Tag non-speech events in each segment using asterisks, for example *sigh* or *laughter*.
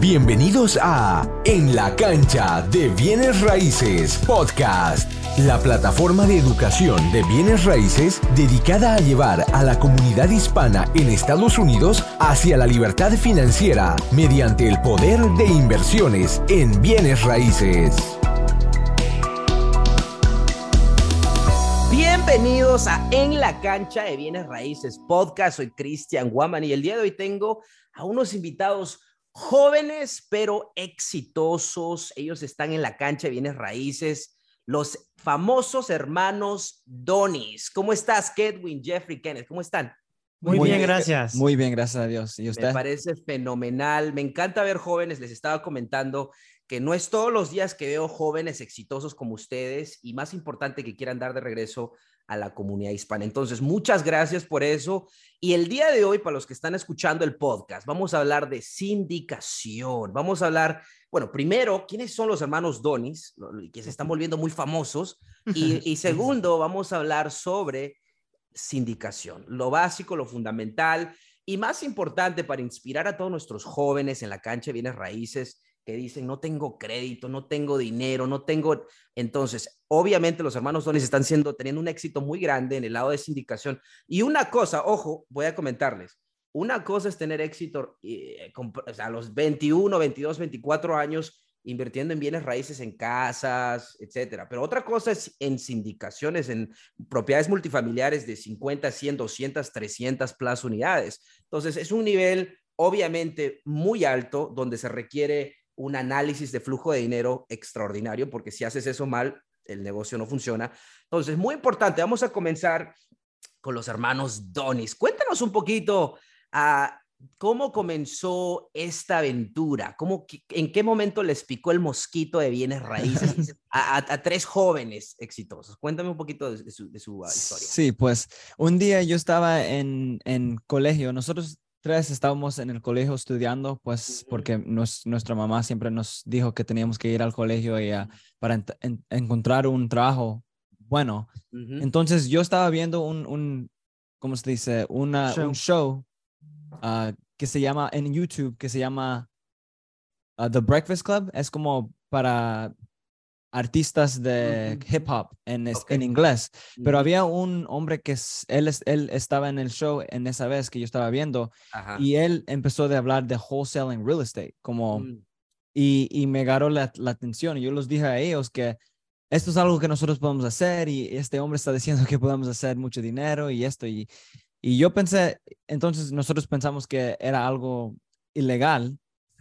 Bienvenidos a En la cancha de bienes raíces podcast, la plataforma de educación de bienes raíces dedicada a llevar a la comunidad hispana en Estados Unidos hacia la libertad financiera mediante el poder de inversiones en bienes raíces. Bienvenidos a En la cancha de bienes raíces podcast. Soy Cristian Guaman y el día de hoy tengo a unos invitados jóvenes pero exitosos. Ellos están en la cancha de bienes raíces, los famosos hermanos Donis. ¿Cómo estás, Kedwin, Jeffrey, Kenneth? ¿Cómo están? Muy, bien, gracias. Muy bien, gracias a Dios. ¿Y usted? Me parece fenomenal. Me encanta ver jóvenes. Les estaba comentando que no es todos los días que veo jóvenes exitosos como ustedes y más importante que quieran dar de regreso a la comunidad hispana. Entonces, muchas gracias por eso. Y el día de hoy, para los que están escuchando el podcast, vamos a hablar de sindicación. Vamos a hablar, bueno, primero, ¿quiénes son los hermanos Donis, que se están volviendo muy famosos? Y, *laughs* y segundo, vamos a hablar sobre sindicación, lo básico, lo fundamental y más importante para inspirar a todos nuestros jóvenes en la cancha de bienes raíces que dicen, no tengo crédito, no tengo dinero, no tengo... Entonces, obviamente los hermanos Donis están siendo, teniendo un éxito muy grande en el lado de sindicación. Y una cosa, ojo, voy a comentarles, una cosa es tener éxito eh, a los 21, 22, 24 años invirtiendo en bienes raíces en casas, etcétera. Pero otra cosa es en sindicaciones, en propiedades multifamiliares de 50, 100, 200, 300 plus unidades. Entonces, es un nivel obviamente muy alto donde se requiere un análisis de flujo de dinero extraordinario, porque si haces eso mal, el negocio no funciona. Entonces, muy importante, vamos a comenzar con los hermanos Donis. Cuéntanos un poquito a ah, cómo comenzó esta aventura, ¿Cómo, en qué momento les picó el mosquito de bienes raíces *laughs* a, tres jóvenes exitosos. Cuéntame un poquito de, su, historia. Sí, pues un día yo estaba en, en colegio, nosotros tres estábamos en el colegio estudiando, pues porque nuestra mamá siempre nos dijo que teníamos que ir al colegio y para encontrar un trabajo bueno. Entonces yo estaba viendo un, un ¿cómo se dice? Una, Un show ah, que se llama en YouTube, que se llama ah, The Breakfast Club. Es como para artistas de hip hop en, en inglés, pero había un hombre que él, él estaba en el show en esa vez que yo estaba viendo y él empezó a hablar de wholesaling real estate, como, mm. y, y, me agarró la, la, atención y yo les dije a ellos que esto es algo que nosotros podemos hacer y este hombre está diciendo *laughs* que podemos hacer mucho dinero y esto y, y yo pensé, entonces nosotros pensamos que era algo ilegal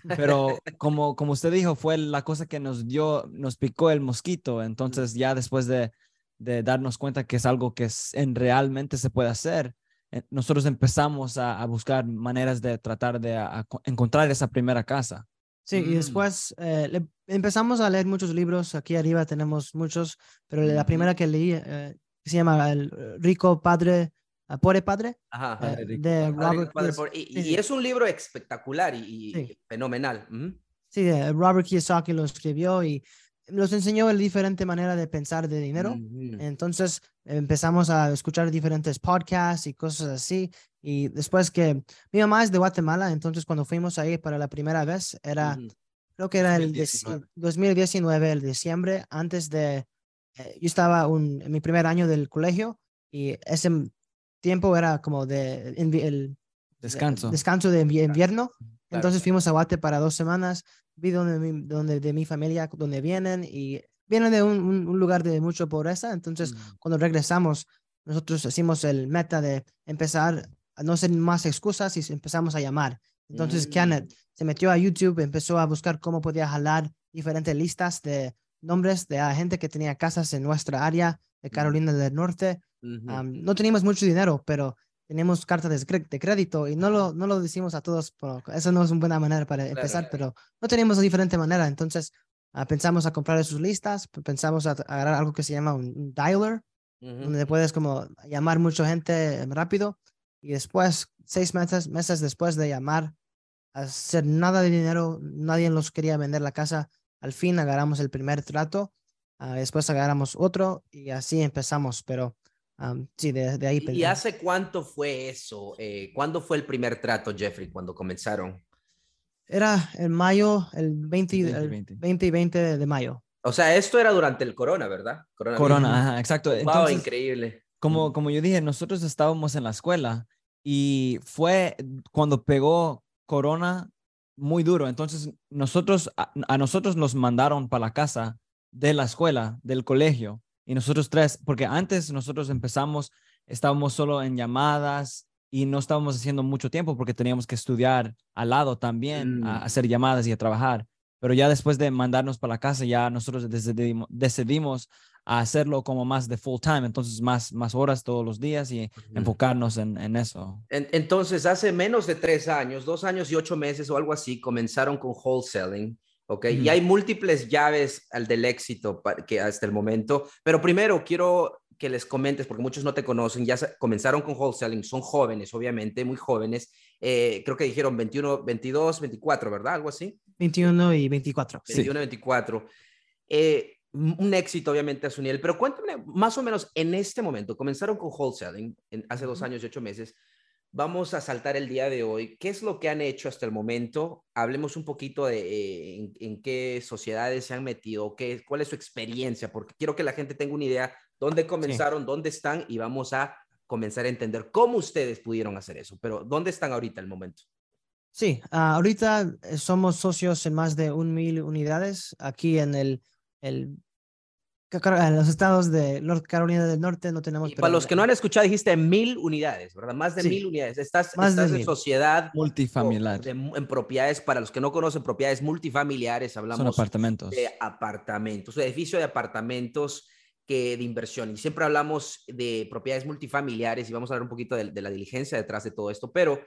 pero *laughs* como, como usted dijo, fue la cosa que nos dio, nos picó el mosquito. Entonces ya después de, de darnos cuenta que es algo que en, realmente se puede hacer, eh, nosotros empezamos a, buscar maneras de tratar de encontrar esa primera casa. Sí, y mm. después eh, empezamos a leer muchos libros. Aquí arriba tenemos muchos, pero la primera que leí eh, se llama El Rico Padre Pobre Padre, eh, de Robert y, es un libro espectacular y, fenomenal. Sí, Robert Kiyosaki lo escribió y nos enseñó la diferente manera de pensar de dinero. Entonces empezamos a escuchar diferentes podcasts y cosas así. Y después que mi mamá es de Guatemala, entonces cuando fuimos ahí para la primera vez, era, creo que era el 2019, el diciembre, antes de, eh, yo estaba un, en mi primer año del colegio y ese tiempo era como de el descanso. descanso de invierno. Entonces fuimos a Guate para dos semanas, vi donde, donde de mi familia, donde vienen y vienen de un, un lugar de mucha pobreza. Entonces, mm. cuando regresamos, nosotros hicimos el meta de empezar a no ser más excusas y empezamos a llamar. Entonces, mm. Kenneth se metió a YouTube, empezó a buscar cómo podía jalar diferentes listas de nombres de gente que tenía casas en nuestra área de. Carolina del Norte no teníamos mucho dinero, pero teníamos cartas de, crédito y no lo, no lo decimos a todos, eso no es una buena manera para empezar, pero no teníamos de diferente manera. Entonces uh, pensamos a comprar sus listas, pensamos a, agarrar algo que se llama un, dialer, donde puedes como llamar mucha gente rápido y después, seis meses, meses después de llamar, hacer nada de dinero, nadie nos quería vender la casa. Al fin agarramos el primer trato, uh, después agarramos otro y así empezamos, pero sí, de, ahí. ¿Y hace cuánto fue eso? Eh, ¿Cuándo fue el primer trato, Jeffrey, cuando comenzaron? Era en mayo, el 20, el 2020. 20 y 20 de mayo. O sea, esto era durante el corona, ¿verdad? Corona, ajá, exacto. Wow, Entonces, increíble. como, como yo dije, nosotros estábamos en la escuela y fue cuando pegó Corona muy duro. Entonces, nosotros, a, a nosotros nos mandaron para la casa de la escuela, del colegio, y nosotros tres, porque antes nosotros empezamos, estábamos solo en llamadas y no estábamos haciendo mucho tiempo porque teníamos que estudiar al lado también, a Mm. hacer llamadas y a trabajar. Pero ya después de mandarnos para la casa, ya nosotros decidimos, decidimos a hacerlo como más de full time, entonces más, más horas todos los días y enfocarnos en, en eso. En- Entonces, hace menos de tres años, dos años y ocho meses o algo así, comenzaron con wholesaling, ¿ok? Y hay múltiples llaves al del éxito que hasta el momento. Pero primero quiero que les comentes, porque muchos no te conocen, ya comenzaron con wholesaling, son jóvenes, obviamente, muy jóvenes. Eh, creo que dijeron 21, 22, 24, ¿verdad? Algo así. 21 y 24. Sí. 21, 24. Eh, un éxito, obviamente, a su nivel, pero cuéntame más o menos en este momento, comenzaron con wholesaling en- hace dos años y ocho meses. Vamos a saltar el día de hoy. ¿Qué es lo que han hecho hasta el momento? Hablemos un poquito de eh, en, en qué sociedades se han metido, qué, cuál es su experiencia, porque quiero que la gente tenga una idea dónde comenzaron, dónde están y vamos a comenzar a entender cómo ustedes pudieron hacer eso. Pero ¿dónde están ahorita el momento? Sí, ah, ahorita eh, somos socios en más de un mil unidades aquí en el, el los estados de North Carolina del Norte. No tenemos. Y para los que no han escuchado, dijiste mil unidades, ¿verdad? Más de Sí. mil unidades. Estás, Más de en mil. sociedad Multifamiliar. o de en propiedades, para los que no conocen propiedades multifamiliares, Son hablamos apartamentos. de apartamentos, de edificio de apartamentos que de inversión. Y siempre hablamos de propiedades multifamiliares y vamos a hablar un poquito de, de la diligencia detrás de todo esto, pero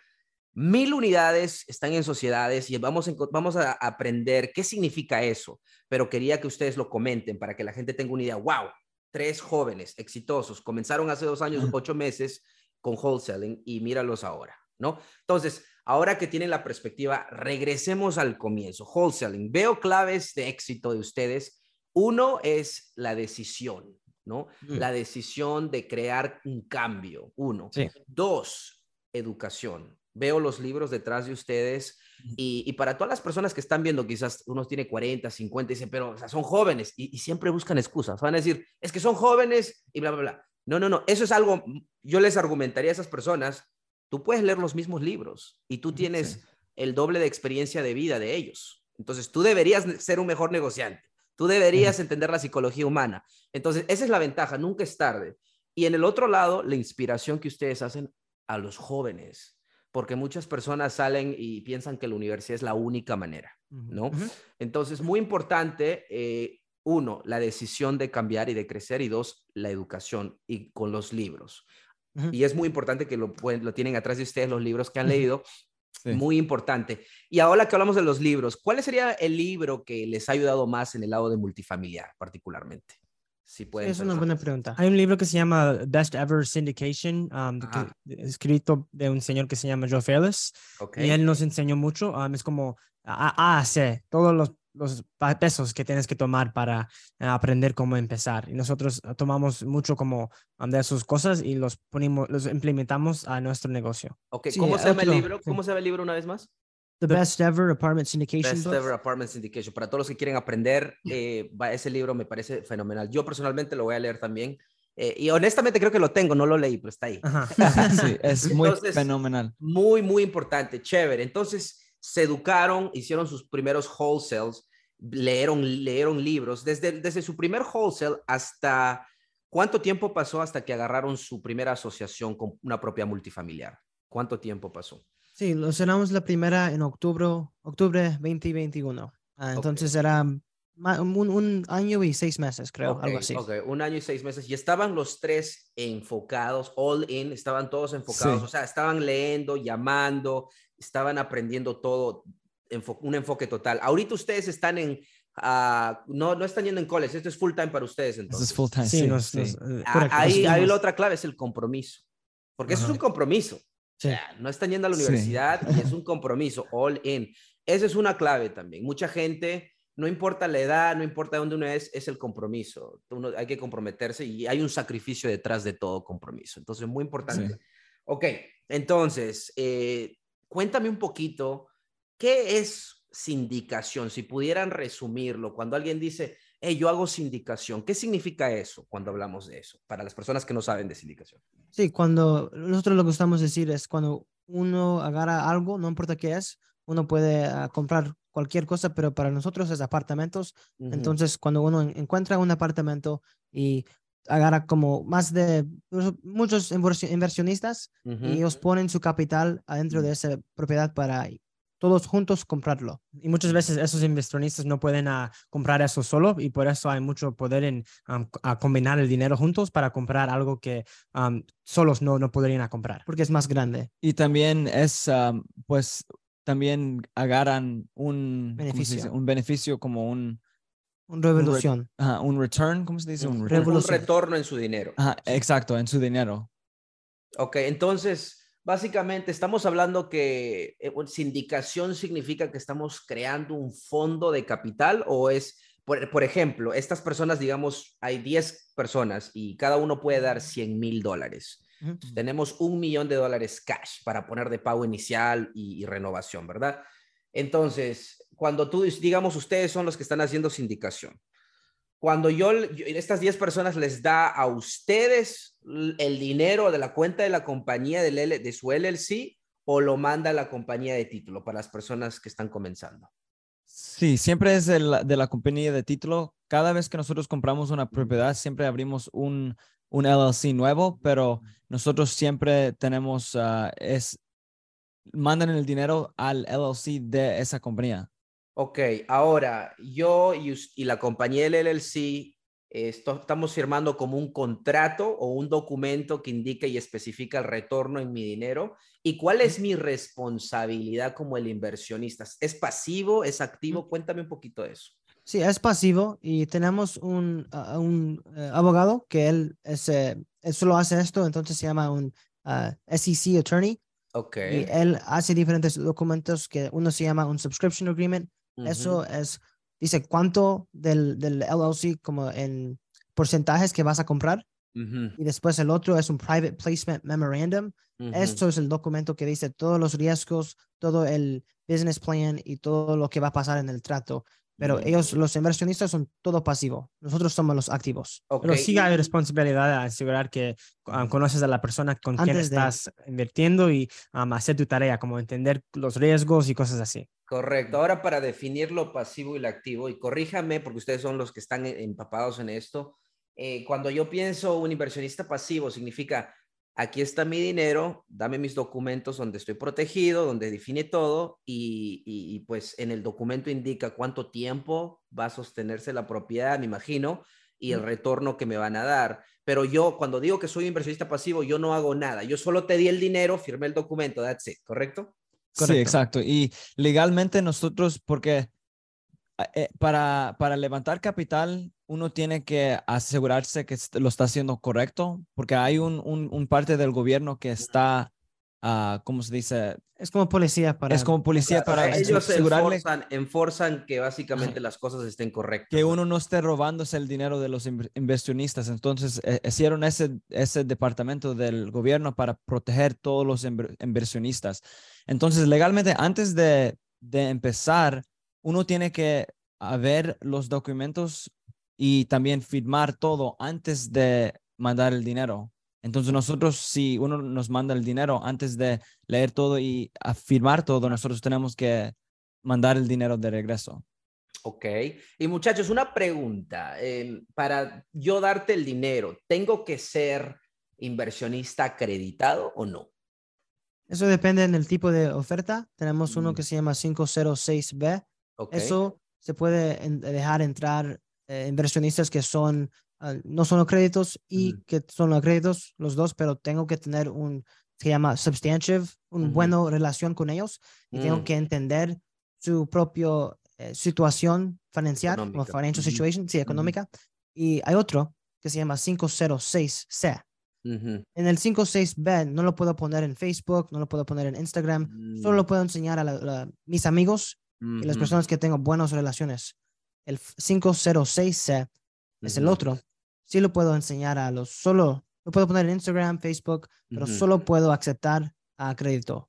mil unidades están en sociedades y vamos, a enco- vamos a aprender qué significa eso, pero quería que ustedes lo comenten para que la gente tenga una idea. ¡Wow! Tres jóvenes exitosos comenzaron hace dos años, ocho meses con wholesaling y míralos ahora, ¿no? Entonces, ahora que tienen la perspectiva, regresemos al comienzo. Wholesaling. Veo claves de éxito de ustedes. Uno es la decisión, ¿no? Mm. La decisión de crear un cambio. Uno. Sí. Dos, educación. Veo los libros detrás de ustedes y, y para todas las personas que están viendo, quizás unos tiene 40, 50, y dicen, pero o sea, son jóvenes y, y siempre buscan excusas. Van a decir, es que son jóvenes y bla, bla, bla. No, no, no. Eso es algo, yo les argumentaría a esas personas, tú puedes leer los mismos libros y tú tienes Sí. el doble de experiencia de vida de ellos. Entonces, tú deberías ser un mejor negociante. Tú deberías entender la psicología humana. Entonces, esa es la ventaja, nunca es tarde. Y en el otro lado, la inspiración que ustedes hacen a los jóvenes, porque muchas personas salen y piensan que la universidad es la única manera, ¿no? Entonces, muy importante, eh, uno, la decisión de cambiar y de crecer, y dos, la educación y con los libros. Y es muy importante que lo, pueden- lo tienen atrás de ustedes, los libros que han leído, Sí. muy importante. Y ahora que hablamos de los libros, ¿cuál sería el libro que les ha ayudado más en el lado de multifamiliar, particularmente? Si Sí, es una buena pregunta. Hay un libro que se llama Best Ever Syndication, um, que- escrito de un señor que se llama Joe Fairless. Ok. Y él nos enseñó mucho. um, es como A, A C, todos los, los pesos que tienes que tomar para eh, aprender cómo empezar. Y nosotros eh, tomamos mucho como um, de sus cosas y los ponimos, los implementamos a nuestro negocio. Ok, sí, ¿Cómo se llama el libro? sí. ¿Cómo se llama el libro una vez más? The Best Ever Apartment Syndication. Best book. Ever Apartment Syndication. Para todos los que quieren aprender, *laughs* eh, ese libro me parece fenomenal. Yo personalmente lo voy a leer también. Eh, y honestamente creo que lo tengo, no lo leí, pero está ahí. *laughs* Sí, es muy Entonces- fenomenal. Muy, muy importante, chévere. Entonces, se educaron, hicieron sus primeros wholesales, leyeron, leyeron libros. Desde, desde su primer wholesale hasta, ¿cuánto tiempo pasó hasta que agarraron su primera asociación con una propia multifamiliar? ¿Cuánto tiempo pasó? Sí, lo cerramos la primera en octubre, octubre 2021. Ah, entonces era un, un año y seis meses, creo, Ok, algo así. ok, un año y seis meses. Y estaban los tres enfocados, all in, estaban todos enfocados, Sí. o sea, estaban leyendo, llamando, estaban aprendiendo todo, enfo- un enfoque total. Ahorita ustedes están en, ah, no, no están yendo en college, esto es full time para ustedes entonces. es full time. Sí, Sí, nos- sí. nos, eh, Ah, correcto, ahí, ahí la otra clave es el compromiso, porque eso es un compromiso. Sí. O sea, no están yendo a la Sí. universidad y es *laughs* un compromiso, all in. Esa es una clave también. Mucha gente, no importa la edad, no importa dónde uno es, es el compromiso. Uno, hay que comprometerse y hay un sacrificio detrás de todo compromiso. Entonces, muy importante. Sí. Ok, entonces, eh, cuéntame un poquito ¿qué es sindicación? Si pudieran resumirlo, cuando alguien dice, hey, yo hago sindicación, ¿qué significa eso cuando hablamos de eso? Para las personas que no saben de sindicación. Sí, cuando nosotros lo que estamos decir es cuando uno agarra algo, no importa qué es, uno puede ah, comprar cualquier cosa, pero para nosotros es apartamentos. Entonces, cuando uno encuentra un apartamento y agarra como más de muchos inversionistas y ellos ponen su capital adentro de esa propiedad para todos juntos comprarlo. Y muchas veces esos inversionistas no pueden ah, comprar eso solo y por eso hay mucho poder en combinar el dinero juntos para comprar algo que solos no, no podrían comprar. Porque es más grande. Y también es, pues, también agarran un beneficio, un beneficio como un... Una revolución. Un, un return, ¿cómo se dice? Un, un retorno en su dinero. exacto, en su dinero. Ok, entonces básicamente estamos hablando que eh, sindicación significa que estamos creando un fondo de capital o es, por, ejemplo, estas personas, digamos, hay 10 personas y cada uno puede dar 100 mil dólares. Tenemos un millón de dólares cash para poner de pago inicial y, renovación, ¿verdad? Entonces, cuando tú, digamos, ustedes son los que están haciendo sindicación. Cuando yo, yo estas 10 personas les da a ustedes el dinero de la cuenta de la compañía de su LLC o lo manda la compañía de título para las personas que están comenzando? Sí, siempre es de la, compañía de título. Cada vez que nosotros compramos una propiedad, siempre abrimos un, un LLC nuevo, pero nosotros siempre tenemos, ah, es, mandan el dinero al LLC de esa compañía. Ok, ahora yo y, y la compañía del LLC esto, estamos firmando como un contrato o un documento que indica y especifica el retorno en mi dinero. ¿Y cuál es mi responsabilidad como el inversionista? ¿Es pasivo? ¿Es activo? Cuéntame un poquito de eso. Sí, es pasivo y tenemos un, un eh, abogado que él, es, eh, solo hace esto, entonces se llama un ah, SEC attorney. Ok. Y él hace diferentes documentos que uno se llama un subscription agreement. Eso es dice cuánto del, del LLC como en porcentajes que vas a comprar. Y después el otro es un Private Placement Memorandum. Esto es el documento que dice todos los riesgos, todo el business plan y todo lo que va a pasar en el trato. Pero ellos, los inversionistas, son todo pasivo. Nosotros somos los activos. Pero sí hay responsabilidad de asegurar que um, conoces a la persona con quien estás invirtiendo y um, hacer tu tarea, como entender los riesgos y cosas así. Correcto. Ahora para definir lo pasivo y lo activo, y corríjame porque ustedes son los que están empapados en esto, eh, cuando yo pienso un inversionista pasivo, significa, aquí está mi dinero, dame mis documentos donde estoy protegido, donde define todo, y, pues en el documento indica cuánto tiempo va a sostenerse la propiedad, me imagino, y el retorno que me van a dar. Pero yo, cuando digo que soy inversionista pasivo, yo no hago nada. Yo solo te di el dinero, firmé el documento, that's it, ¿correcto? Sí, exacto. Y legalmente nosotros, porque eh, para, para levantar capital, uno tiene que asegurarse que lo está haciendo correcto, porque hay un, un, parte del gobierno que está, uh, ¿cómo se dice? Es como policía para... Es como policía para Ellos enforzan, enforzan, que básicamente las cosas estén correctas. Que uno no esté robándose el dinero de los inversionistas. Entonces, eh, hicieron ese, ese departamento del gobierno para proteger todos los inversionistas. Entonces, legalmente, antes de, empezar, uno tiene que ver los documentos y también firmar todo antes de mandar el dinero. Entonces nosotros, si uno nos manda el dinero antes de leer todo y firmar todo, nosotros tenemos que mandar el dinero de regreso. Ok. Y muchachos, una pregunta. Em, para yo darte el dinero, ¿tengo que ser inversionista acreditado o no? Eso depende del tipo de oferta. Tenemos uno mm. que se llama 506B. Eso se puede dejar entrar eh, inversionistas que son ah, no son créditos y que son créditos los dos, pero tengo que tener un se llama substantive, una buena relación con ellos y tengo mm. que entender su propia eh, situación financiera o financial situation, sí, económica. Y hay otro que se llama 506C. En el 56B no lo puedo poner en Facebook, no lo puedo poner en Instagram, solo lo mm. puedo enseñar a, mis amigos y las personas que tengo buenas relaciones. El 506C es el otro. Sí lo puedo enseñar a los, solo lo puedo poner en Instagram, Facebook, pero solo puedo aceptar a crédito.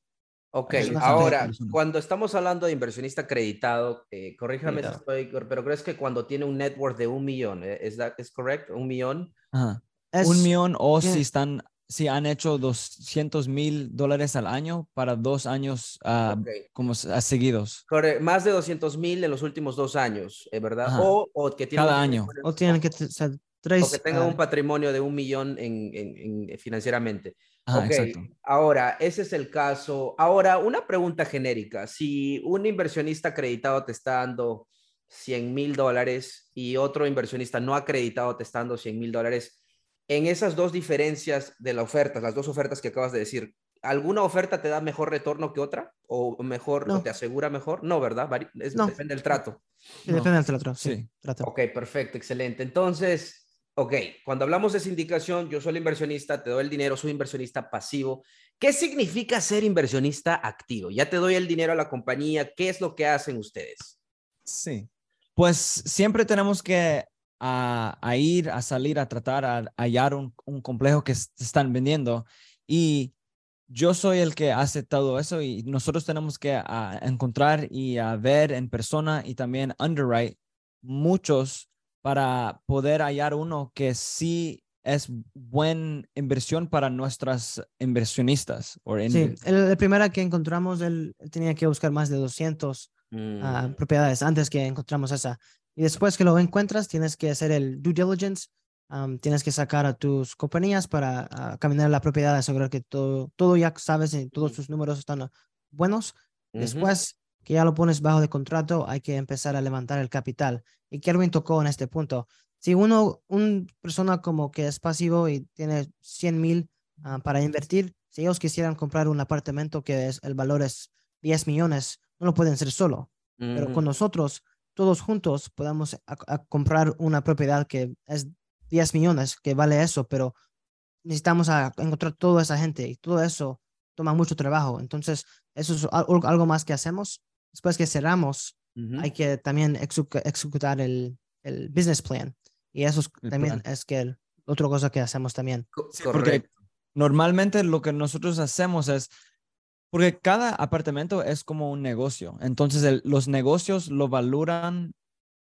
Ok, ahora, cuando estamos hablando de inversionista acreditado, eh, corríjame si estoy, pero crees que cuando tiene un net worth de un millón, eh, ¿es, that- es correcto? ¿Un millón? Ajá. Es- un millón o si están, si han hecho 200 mil dólares al año para dos años ah, Ok. como ah, seguidos. Corre- más de 200 mil en los últimos dos años, eh, ¿verdad? O, o que tiene Cada un año. patrimonio- O tienen que ser tres. o que tengan un patrimonio de un millón en, en- en- financieramente. Ajá, ok, exacto. ahora, ese es el caso. Ahora, una pregunta genérica. Si un inversionista acreditado te está dando 100 mil dólares y otro inversionista no acreditado te está dando 100 mil dólares, en esas dos diferencias de la oferta, las dos ofertas que acabas de decir, ¿alguna oferta te da mejor retorno que otra? ¿O mejor, o te asegura mejor? No, ¿verdad? Es- No. Depende del trato. No. Depende del trato. Sí, Sí. trato. Ok, perfecto, excelente. Entonces, ok, cuando hablamos de sindicación, yo soy el inversionista, te doy el dinero, soy inversionista pasivo. ¿Qué significa ser inversionista activo? Ya te doy el dinero a la compañía, ¿qué es lo que hacen ustedes? Sí. Pues siempre tenemos que a, a ir, a salir, a tratar, a, a hallar un, un complejo que están vendiendo. Y yo soy el que hace todo eso y nosotros tenemos que a, encontrar y a ver en persona y también underwrite muchos para poder hallar uno que sí es buena inversión para nuestras inversionistas. o Sí, el, el primero que encontramos, él tenía que buscar más de 200 ah, Mm, propiedades antes que encontramos esa. Y después que lo encuentras, tienes que hacer el due diligence, tienes que sacar a tus compañías para ah, caminar la propiedad, asegurar que todo, todo ya sabes y todos tus números están ah, buenos. Después que ya lo pones bajo de contrato, hay que empezar a levantar el capital. Y Kelvin tocó en este punto. Si uno, una persona como que es pasivo y tiene 100 mil ah, para invertir, si ellos quisieran comprar un apartamento que es, el valor es 10 millones, no lo pueden hacer solo. Pero con nosotros, todos juntos, a- a comprar una propiedad que es 10 millones, que vale eso, pero necesitamos a encontrar toda esa gente y todo eso toma mucho trabajo. Entonces, eso es al- algo más que hacemos. Después que cerramos, hay que también ejecutar el, el business plan. Y eso es- también plan. es que el- otra cosa que hacemos también. Sí, porque normalmente lo que nosotros hacemos es, porque cada apartamento es como un negocio, entonces el- los negocios lo valoran,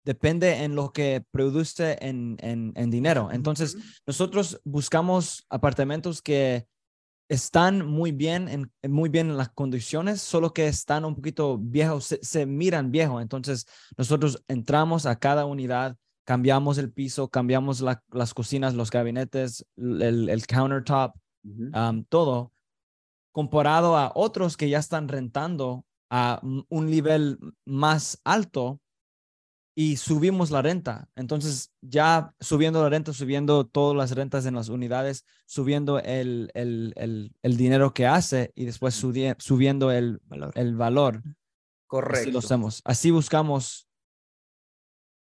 depende en lo que produce en, en, en dinero. Entonces nosotros buscamos apartamentos que están muy bien en, muy bien en las condiciones, solo que están un poquito viejos, se, se miran viejos. Entonces nosotros entramos a cada unidad, cambiamos el piso, cambiamos la- las cocinas, los gabinetes, el, el countertop, Ujú. um, todo, comparado a otros que ya están rentando a un nivel más alto y subimos la renta. Entonces, ya subiendo la renta, subiendo todas las rentas en las unidades, subiendo el, el, el, el dinero que hace y después subie- subiendo el, Valor. el valor. Así Correcto. lo hacemos. Así buscamos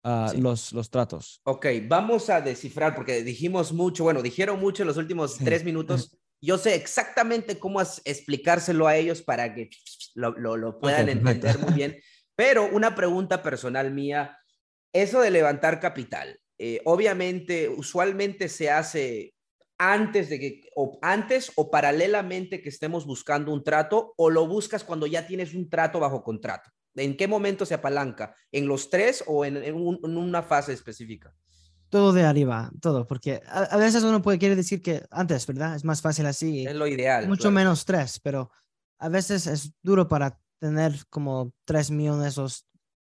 ah, Sí. los, los tratos. Ok, vamos a descifrar porque dijimos mucho, bueno, dijeron mucho en los últimos tres minutos. *laughs* Yo sé exactamente cómo explicárselo a ellos para que lo, lo- lo puedan entender muy bien. *laughs* Pero una pregunta personal mía, eso de levantar capital, eh, obviamente, usualmente se hace antes de que, o antes o paralelamente que estemos buscando un trato, o lo buscas cuando ya tienes un trato bajo contrato. ¿En qué momento se apalanca? ¿En los tres o en, en un- en una fase específica? Todo de arriba, todo, porque a, a veces uno puede quiere decir que antes, ¿verdad? Es más fácil así. Es lo ideal. mucho claro. menos tres, pero a veces es duro para tener como 3 millones o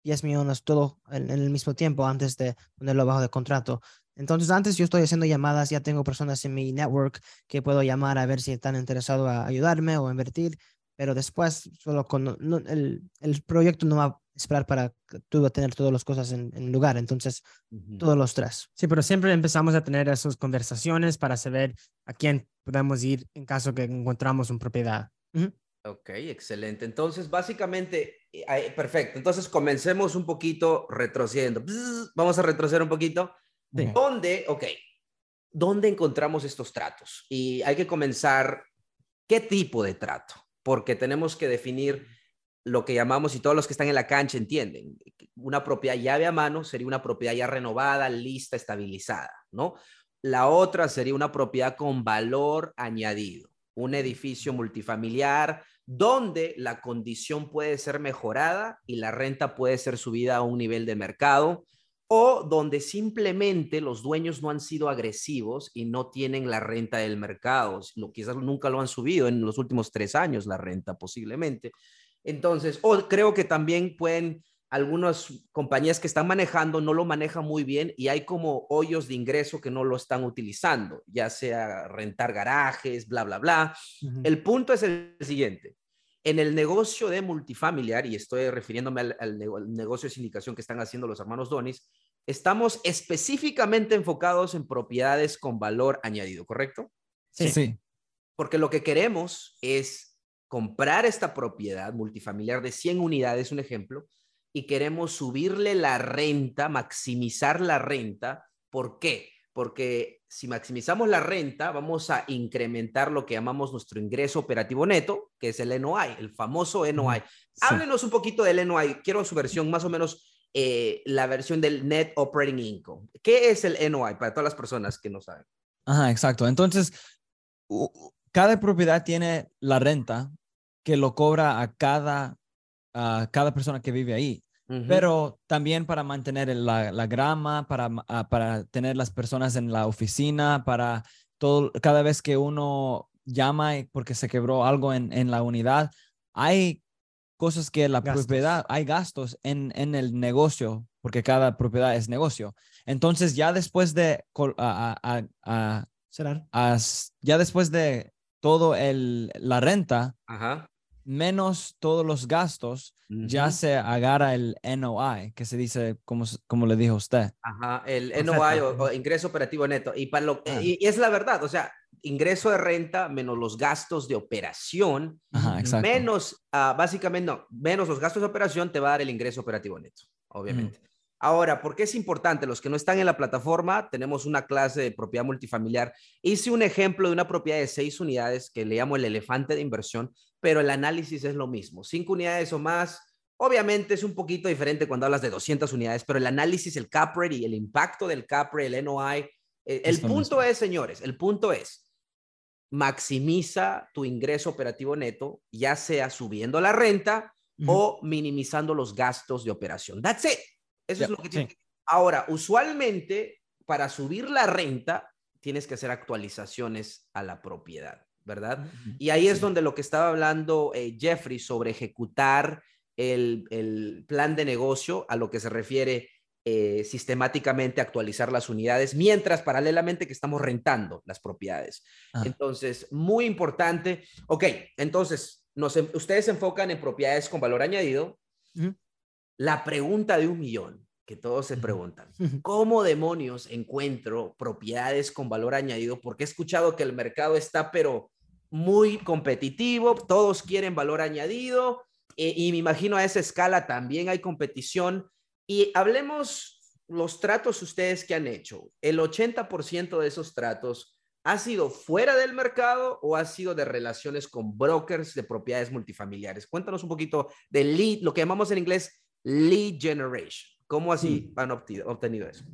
10 millones todo en, en el mismo tiempo antes de ponerlo bajo de contrato. Entonces, antes yo estoy haciendo llamadas, ya tengo personas en mi network que puedo llamar a ver si están interesados a ayudarme o invertir, pero después solo con no- el, el proyecto no va esperar para que tú a tener todas las cosas en, en lugar, entonces todos los tres. Sí, pero siempre empezamos a tener esas conversaciones para saber a quién podemos ir en caso que encontramos una propiedad. Ok, excelente. Entonces, básicamente, eh, perfecto. Entonces, comencemos un poquito retrocediendo. Vamos a retroceder un poquito. Sí. ¿Dónde, ok, dónde encontramos estos tratos? Y hay que comenzar, ¿qué tipo de trato? Porque tenemos que definir lo que llamamos, y todos los que están en la cancha entienden, una propiedad llave a mano sería una propiedad ya renovada, lista, estabilizada, ¿no? La otra sería una propiedad con valor añadido, un edificio multifamiliar donde la condición puede ser mejorada y la renta puede ser subida a un nivel de mercado o donde simplemente los dueños no han sido agresivos y no tienen la renta del mercado. Quizás nunca lo han subido en los últimos tres años la renta posiblemente. Entonces, o creo que también pueden algunas compañías que están manejando no lo manejan muy bien y hay como hoyos de ingreso que no lo están utilizando, ya sea rentar garajes, bla, bla, bla. El punto es el siguiente. En el negocio de multifamiliar, y estoy refiriéndome al, negocio de sindicación que están haciendo los hermanos Donis, estamos específicamente enfocados en propiedades con valor añadido, ¿correcto? Sí. sí. Porque lo que queremos es comprar esta propiedad multifamiliar de 100 unidades, un ejemplo, y queremos subirle la renta, maximizar la renta. ¿Por qué? Porque si maximizamos la renta, vamos a incrementar lo que llamamos nuestro ingreso operativo neto, que es el NOI, el famoso NOI. Háblenos un poquito del NOI. Quiero su versión, más o menos eh, la versión del Net Operating Income. ¿Qué es el NOI para todas las personas que no saben? Ajá, exacto. Entonces, cada propiedad tiene la renta que lo cobra a cada a cada persona que vive ahí. Pero también para mantener la, la grama, para, ah, para tener las personas en la oficina, para todo, cada vez que uno llama porque se quebró algo en, en la unidad, hay cosas que la propiedad, hay gastos en, en el negocio, porque cada propiedad es negocio. Entonces, ya después de a, a, ya después de todo el la renta, Ajá menos todos los gastos, ya se agarra el NOI, que se dice, como, como le dijo usted. Ajá, el NOI o, ingreso operativo neto. Y, para lo, ah. y, es la verdad, o sea, ingreso de renta menos los gastos de operación, menos, uh, básicamente, no, menos los gastos de operación te va a dar el ingreso operativo neto, obviamente. Ahora, ¿por qué es importante? Los que no están en la plataforma, tenemos una clase de propiedad multifamiliar. Hice un ejemplo de una propiedad de seis unidades que le llamo el elefante de inversión, pero el análisis es lo mismo. Cinco unidades o más, obviamente es un poquito diferente cuando hablas de 200 unidades, pero el análisis, el cap rate y el impacto del cap rate, el NOI, eh, el, punto es, señores, el punto es, maximiza tu ingreso operativo neto, ya sea subiendo la renta o minimizando los gastos de operación. That's it. Eso es lo que tiene. Ahora, usualmente, para subir la renta, tienes que hacer actualizaciones a la propiedad, ¿verdad? Y ahí es donde lo que estaba hablando eh, Jeffrey sobre ejecutar el, plan de negocio, a lo que se refiere eh, sistemáticamente actualizar las unidades, mientras paralelamente que estamos rentando las propiedades. Ah. Entonces, muy importante. Ok, entonces, nos, ustedes se enfocan en propiedades con valor añadido. La pregunta de un millón que todos se preguntan, ¿cómo demonios encuentro propiedades con valor añadido? Porque he escuchado que el mercado está pero muy competitivo, todos quieren valor añadido eh, y me imagino a esa escala también hay competición. Y hablemos los tratos ustedes que han hecho. El 80% de esos tratos ha sido fuera del mercado o ha sido de relaciones con brokers de propiedades multifamiliares. Cuéntanos un poquito de lead, lo que llamamos en inglés lead generation. ¿Cómo así mm. han obtenido, eso?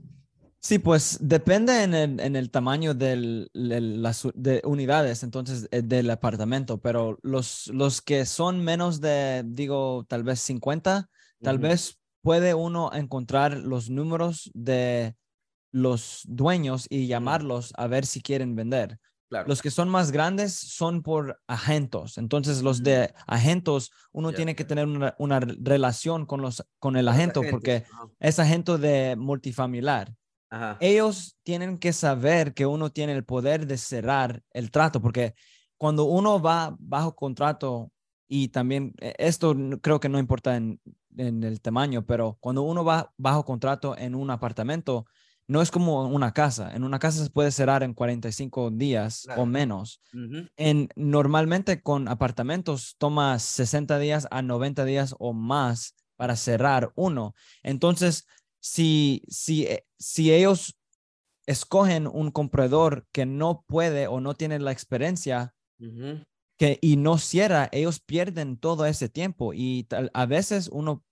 Sí, pues depende en el, en el tamaño de las de unidades, entonces, eh, del apartamento, pero los, los que son menos de, digo, tal vez 50, tal vez puede uno encontrar los números de los dueños y llamarlos a ver si quieren vender. Los que son más grandes son por agentos. Entonces, los de agentos, uno tiene que tener una, relación con, los, con el agente porque es agente de multifamiliar. Ellos tienen que saber que uno tiene el poder de cerrar el trato porque cuando uno va bajo contrato y también e, esto creo que no importa en, en el tamaño, pero cuando uno va bajo contrato en un apartamento, no es como una casa. En una casa se puede cerrar en 45 días o menos. en, normalmente con apartamentos toma 60 días a 90 días o más para cerrar uno. Entonces, si, si, eh, si ellos escogen un comprador que no puede o no tiene la experiencia que, y no cierra, ellos pierden todo ese tiempo y a veces uno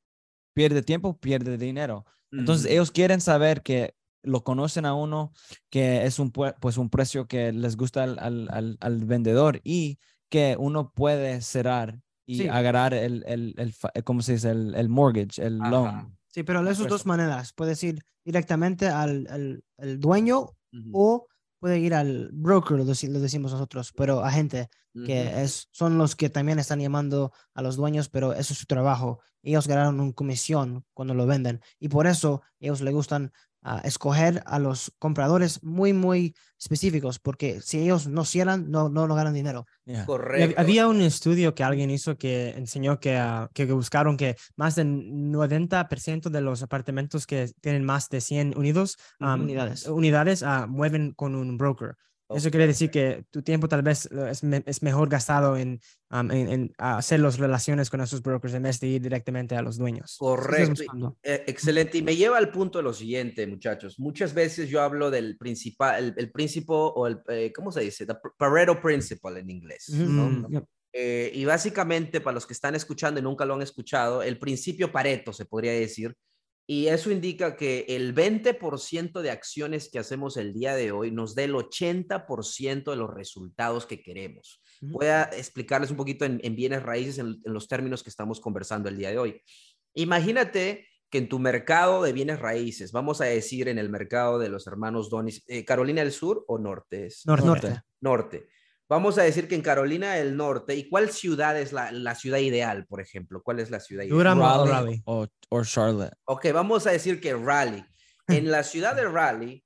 pierde tiempo, pierde dinero. Entonces, ellos quieren saber que lo conocen a uno, que es un, pues un precio que les gusta al, al, al, vendedor y que uno puede cerrar y Sí. agarrar el, el, el, ¿cómo se dice? El, el mortgage, el Ajá. loan. Sí, pero de esas dos maneras. Puedes ir directamente al, al- al dueño o puede ir al broker, lo, deci- lo decimos nosotros, pero agente, que ujú. es, son los que también están llamando a los dueños, pero eso es su trabajo. Ellos ganaron una comisión cuando lo venden y por eso ellos le gustan ah, escoger a los compradores muy, muy específicos, porque si ellos no cierran, no, no, no ganan dinero. Yeah. Correcto. Había un estudio que alguien hizo que enseñó que, ah, que, que buscaron que más del 90% de los apartamentos que tienen más de 100 unidos, am, Unidades. unidades ah, mueven con un broker. Eso quiere decir que tu tiempo tal vez es, me- es mejor gastado en, am, en, en hacer las relaciones con esos brokers en vez de ir directamente a los dueños. Correcto. buscando. eh, excelente. Y me lleva al punto de lo siguiente, muchachos. Muchas veces yo hablo del principal, el, el principio o el, eh, ¿cómo se dice? The Pareto Principle en inglés. ¿no? Mm. Eh, y básicamente, para los que están escuchando y nunca lo han escuchado, el principio Pareto se podría decir. Y eso indica que el 20% de acciones que hacemos el día de hoy nos da el 80% de los resultados que queremos. Voy a explicarles un poquito en, en bienes raíces en, en los términos que estamos conversando el día de hoy. Imagínate que en tu mercado de bienes raíces, vamos a decir en el mercado de los hermanos Donis, eh, Carolina del Sur o Norte, es Norte. Norte. norte. Vamos a decir que en Carolina del Norte, ¿y cuál ciudad es la, la ciudad ideal, por ejemplo? ¿Cuál es la ciudad ideal? Durham o Raleigh Raleigh. o, o Charlotte. Ok, vamos a decir que Raleigh. En la ciudad de Raleigh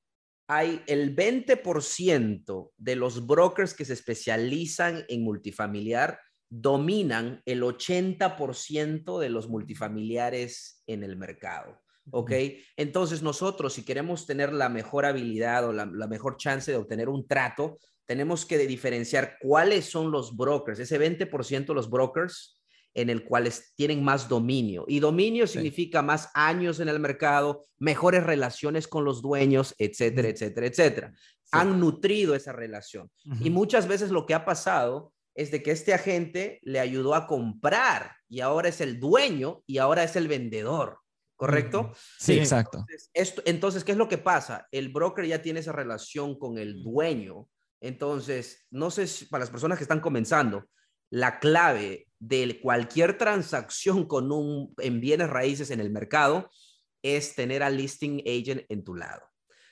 hay el 20% de los brokers que se especializan en multifamiliar dominan el 80% de los multifamiliares en el mercado. ¿Ok? Entonces nosotros, si queremos tener la mejor habilidad o la, la mejor chance de obtener un trato, tenemos que diferenciar cuáles son los brokers, ese 20% de los brokers en el cuales tienen más dominio. Y dominio Sí. significa más años en el mercado, mejores relaciones con los dueños, etcétera, etcétera, etcétera. Han nutrido esa relación. Y muchas veces lo que ha pasado es de que este agente le ayudó a comprar y ahora es el dueño y ahora es el vendedor, ¿correcto? Sí, Sí. exacto. Entonces, esto, entonces, ¿qué es lo que pasa? El broker ya tiene esa relación con el dueño. Entonces, no sé si para las personas que están comenzando, la clave de cualquier transacción con un, en bienes raíces en el mercado es tener al listing agent en tu lado.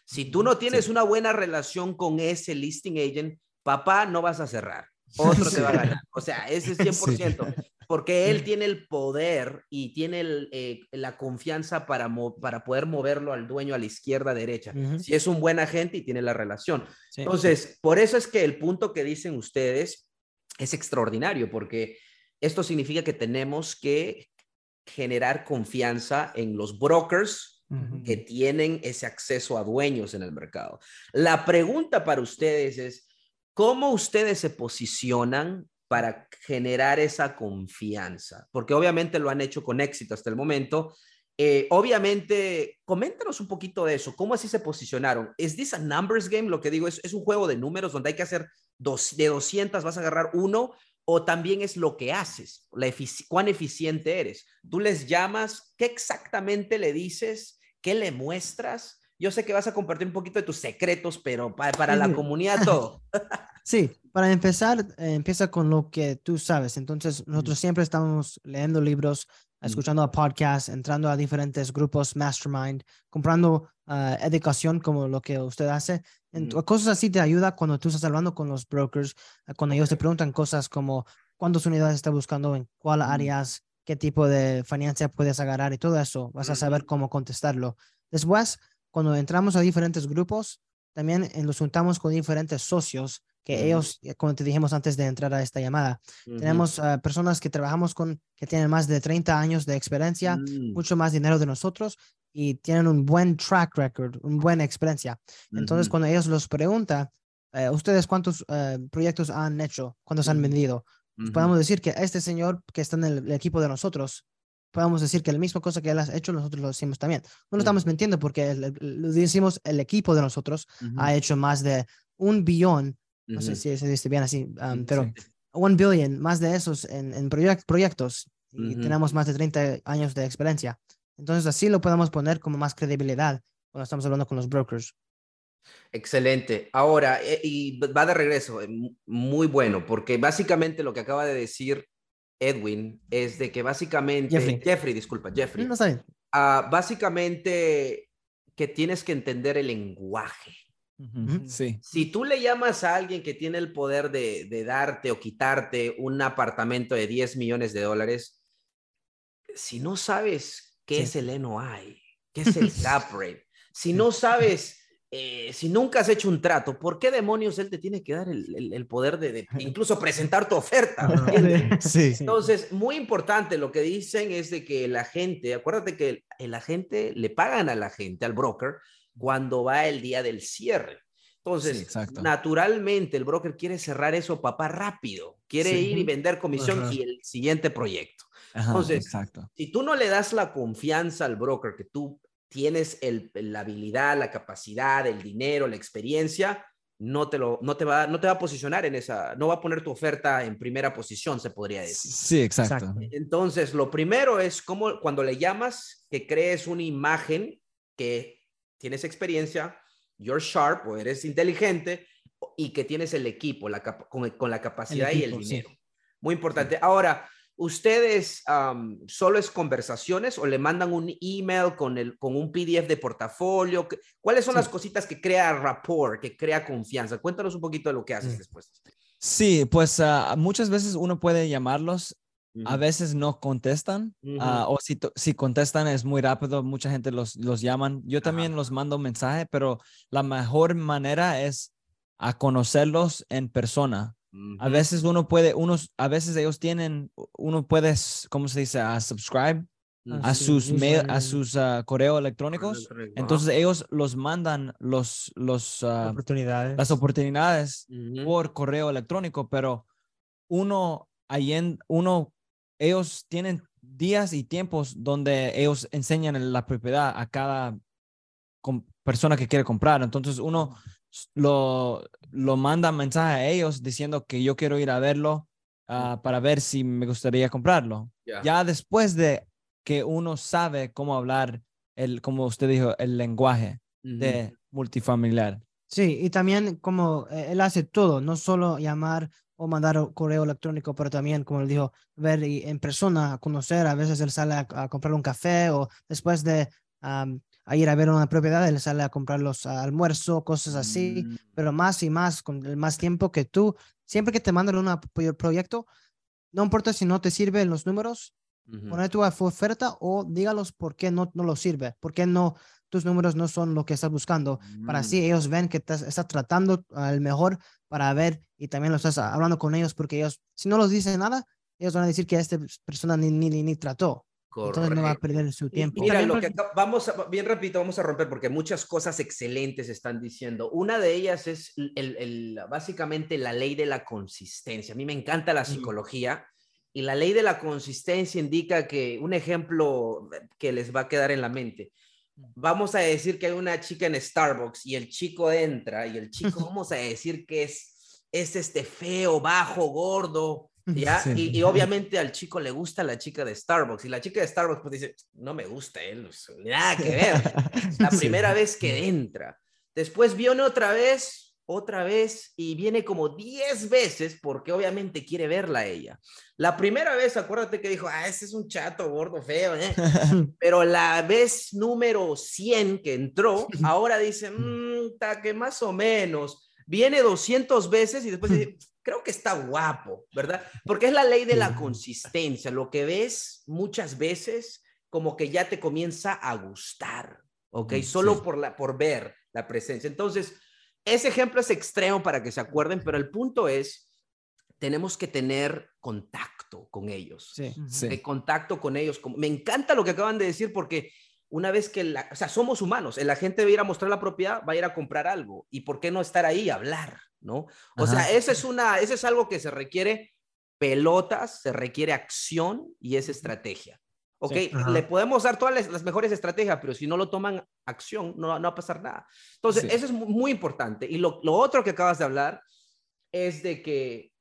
Si tú no tienes una buena relación con ese listing agent, papá, no vas a cerrar. *laughs* Otro te va a ganar. O sea, ese es *laughs* 100%. Porque él tiene el poder y tiene el, eh, la confianza para, para poder moverlo al dueño a la izquierda, derecha. Si es un buen agente y tiene la relación. Sí. Entonces, por eso es que el punto que dicen ustedes es extraordinario, porque esto significa que tenemos que generar confianza en los brokers que tienen ese acceso a dueños en el mercado. La pregunta para ustedes es, ¿cómo ustedes se posicionan para generar esa confianza? Porque obviamente lo han hecho con éxito hasta el momento. Eh, obviamente, coméntanos un poquito de eso. ¿Cómo así se posicionaron? ¿Es this a numbers game? Lo que digo es, es un juego de números donde hay que hacer dos, de 200, vas a agarrar uno o también es lo que haces, la cuán eficiente eres. Tú les llamas, ¿qué exactamente le dices? ¿Qué le muestras? Yo sé que vas a compartir un poquito de tus secretos, pero pa- para la Sí. comunidad todo. *laughs* Sí, para empezar, eh, empieza con lo que tú sabes. Entonces, nosotros siempre estamos leyendo libros, escuchando a podcasts, entrando a diferentes grupos, mastermind, comprando ah, educación como lo que usted hace. Ent- Ujú. Cosas así te ayuda cuando tú estás hablando con los brokers, ah, cuando ellos te preguntan cosas como cuántas unidades está buscando, en cuál áreas, qué tipo de financia puedes agarrar y todo eso, vas a saber cómo contestarlo. Después, cuando entramos a diferentes grupos, también eh, nos juntamos con diferentes socios que ellos, eh, como te dijimos antes de entrar a esta llamada, tenemos ah, personas que trabajamos con, que tienen más de 30 años de experiencia, Mm, mucho más dinero de nosotros y tienen un buen track record, una buena experiencia. Entonces, cuando ellos los preguntan, eh, ¿ustedes cuántos eh, proyectos han hecho? ¿Cuántos han Ujú. vendido? Podemos decir que este señor que está en el, el equipo de nosotros, podemos decir que la misma cosa que él ha hecho, nosotros lo decimos también. No lo estamos mintiendo porque el- el- lo decimos, el equipo de nosotros Ujú, ha hecho más de un billón, no sé si se dice bien así, um, pero sí. one billion, más de esos en, en proyec- proyectos y Ujú. tenemos más de 30 años de experiencia. Entonces así lo podemos poner como más credibilidad cuando estamos hablando con los brokers. Excelente. Ahora, eh, y va de regreso, eh, mu- muy bueno, porque básicamente lo que acaba de decir Edwin, es de que básicamente, Jeffrey, disculpa, Jeffrey, No está bien. ah, básicamente que tienes que entender el lenguaje. Sí. Si tú le llamas a alguien que tiene el poder de, de darte o quitarte un apartamento de 10 millones de dólares, si no sabes qué Sí. es el NOI, *laughs* qué es el cap rate, si no sabes, eh, si nunca has hecho un trato, ¿por qué demonios él te tiene que dar el, el- el poder de, de *laughs* incluso presentar tu oferta? *laughs* Sí. Entonces, muy importante lo que dicen es de que la gente, acuérdate que el, el agente, le pagan a la gente, al broker, cuando va el día del cierre. Entonces, Sí, naturalmente el broker quiere cerrar eso, papá, rápido. Quiere ir y vender comisión Ajá. y el siguiente proyecto. Ajá, Entonces, exacto. Si tú no le das la confianza al broker que tú tienes el, la habilidad, la capacidad, el dinero, la experiencia, no te, lo, no, te va, no te va a posicionar en esa, no va a poner tu oferta en primera posición, se podría decir. Sí, exacto. Exacto. Entonces, lo primero es como cuando le llamas, que crees una imagen que tienes experiencia, you're sharp o eres inteligente y que tienes el equipo la capa- con, con la capacidad y el sí. dinero. Muy importante. Ahora, ¿ustedes solo es conversaciones o le mandan un email con, el, con un PDF de portafolio? ¿Qué- ¿Cuáles son Sí. las cositas que crea rapport, que crea confianza? Cuéntanos un poquito de lo que haces Mm. después. Sí, pues ah, muchas veces uno puede llamarlos, a veces no contestan, ah, o si, si contestan es muy rápido, mucha gente los, los llaman. Yo también los mando un mensaje, pero la mejor manera es a conocerlos en persona. A veces uno puede, unos, a veces ellos tienen, uno puede, ¿cómo se dice? A subscribe a sí, sus mail, a sus ah, correos electrónicos. Entonces ellos los mandan los, los, ah, oportunidades. las oportunidades por correo electrónico, pero uno, ahí en, uno, ellos tienen días y tiempos donde ellos enseñan la propiedad a cada persona que quiere comprar. Entonces uno lo, lo manda mensaje a ellos diciendo que yo quiero ir a verlo ah, para ver si me gustaría comprarlo. Ya. Ya después de que uno sabe cómo hablar, el, como usted dijo, el lenguaje de multifamiliar. Sí, y también como eh, él hace todo, no solo llamar o mandar correo electrónico, pero también, como él dijo, ver y en persona, conocer. A veces él sale a, a comprar un café o después de a ir a ver una propiedad, él sale a comprar los almuerzos, cosas así. Mm. Pero más y más, con el más tiempo que tú, siempre que te mandan un proyecto, no importa si no te sirven los números, poner tu of- oferta o dígalos por qué no, no lo sirve, por qué no, tus números no son lo que estás buscando para así Mm. ellos ven que estás, estás tratando al mejor para ver y también lo estás hablando con ellos porque ellos, si no los dicen nada, ellos van a decir que esta persona ni, ni, ni, ni trató. Entonces no va a Correcto. perder su Y tiempo. Mira, lo que vamos a, bien rapidito, vamos a romper porque muchas cosas excelentes están diciendo. Una de ellas es el, el- básicamente la ley de la consistencia. A mí me encanta la psicología y la ley de la consistencia indica que un ejemplo que les va a quedar en la mente. Vamos a decir que hay una chica en Starbucks y el chico entra y el chico, *laughs* vamos a decir que es, es este feo, bajo, gordo, ¿ya? *laughs* Sí. Y, y obviamente al chico le gusta la chica de Starbucks y la chica de Starbucks pues dice, no me gusta él, pues, nada que ver. *laughs* La Sí. primera vez que entra. Después viene otra vez, otra vez y viene como 10 veces porque obviamente quiere verla a ella. La primera vez, acuérdate que dijo, ah, ese es un chato gordo feo, ¿eh? *laughs* Pero la vez número 100 que entró, ahora dice, mmm, ta que más o menos. Viene 200 veces y después dice, creo que está guapo, ¿verdad? Porque es la ley de la consistencia. Lo que ves muchas veces como que ya te comienza a gustar, ¿ok? Mm, Solo sí. por, la, por ver la presencia. Entonces, ese ejemplo es extremo para que se acuerden, pero el punto es, tenemos que tener contacto con ellos Sí. Sí. de contacto con ellos. Me encanta lo que acaban de decir porque una vez que, la, o sea, somos humanos, la gente va a ir a mostrar la propiedad, va a ir a comprar algo. ¿Y por qué no estar ahí a hablar? ¿No? O Ajá. sea, eso es, una, eso es algo que se requiere pelotas, se requiere acción y es estrategia. ¿Ok? Sí. Le podemos dar todas las, las mejores estrategias, pero si no lo toman acción, no, no va a pasar nada. Entonces, Sí. eso es mu- muy importante. Y lo, lo otro que acabas de hablar es de que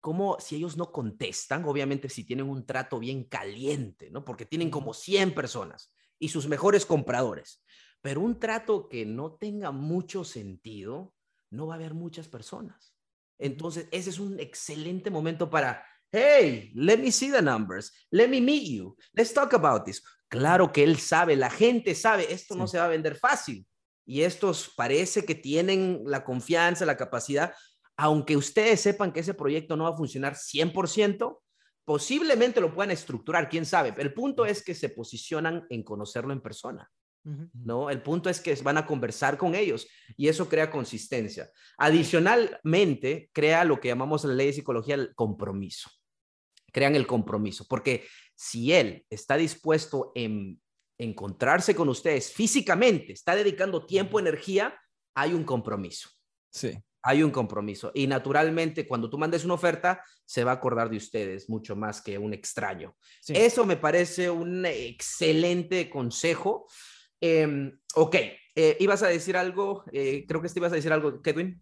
como si ellos no contestan, obviamente si tienen un trato bien caliente, ¿no? Porque tienen como 100 personas y sus mejores compradores. Pero un trato que no tenga mucho sentido, no va a haber muchas personas. Entonces, ese es un excelente momento para hey, let me see the numbers, let me meet you, let's talk about this. Claro que él sabe, la gente sabe, esto no se va a vender fácil. Y estos parece que tienen la confianza, la capacidad, aunque ustedes sepan que ese proyecto no va a funcionar 100%, posiblemente lo puedan estructurar, quién sabe. Pero el punto es que se posicionan en conocerlo en persona. ¿no? El punto es que van a conversar con ellos y eso crea consistencia. Adicionalmente, crea lo que llamamos en la ley de psicología el compromiso. Crean el compromiso, porque si él está dispuesto en encontrarse con ustedes físicamente, está dedicando tiempo, energía, hay un compromiso. Sí. Hay un compromiso. Y naturalmente, cuando tú mandes una oferta, se va a acordar de ustedes mucho más que un extraño. Eso me parece un excelente consejo Em, ok, eh, ibas a decir algo, eh, creo que te ibas a decir algo, Kedwin.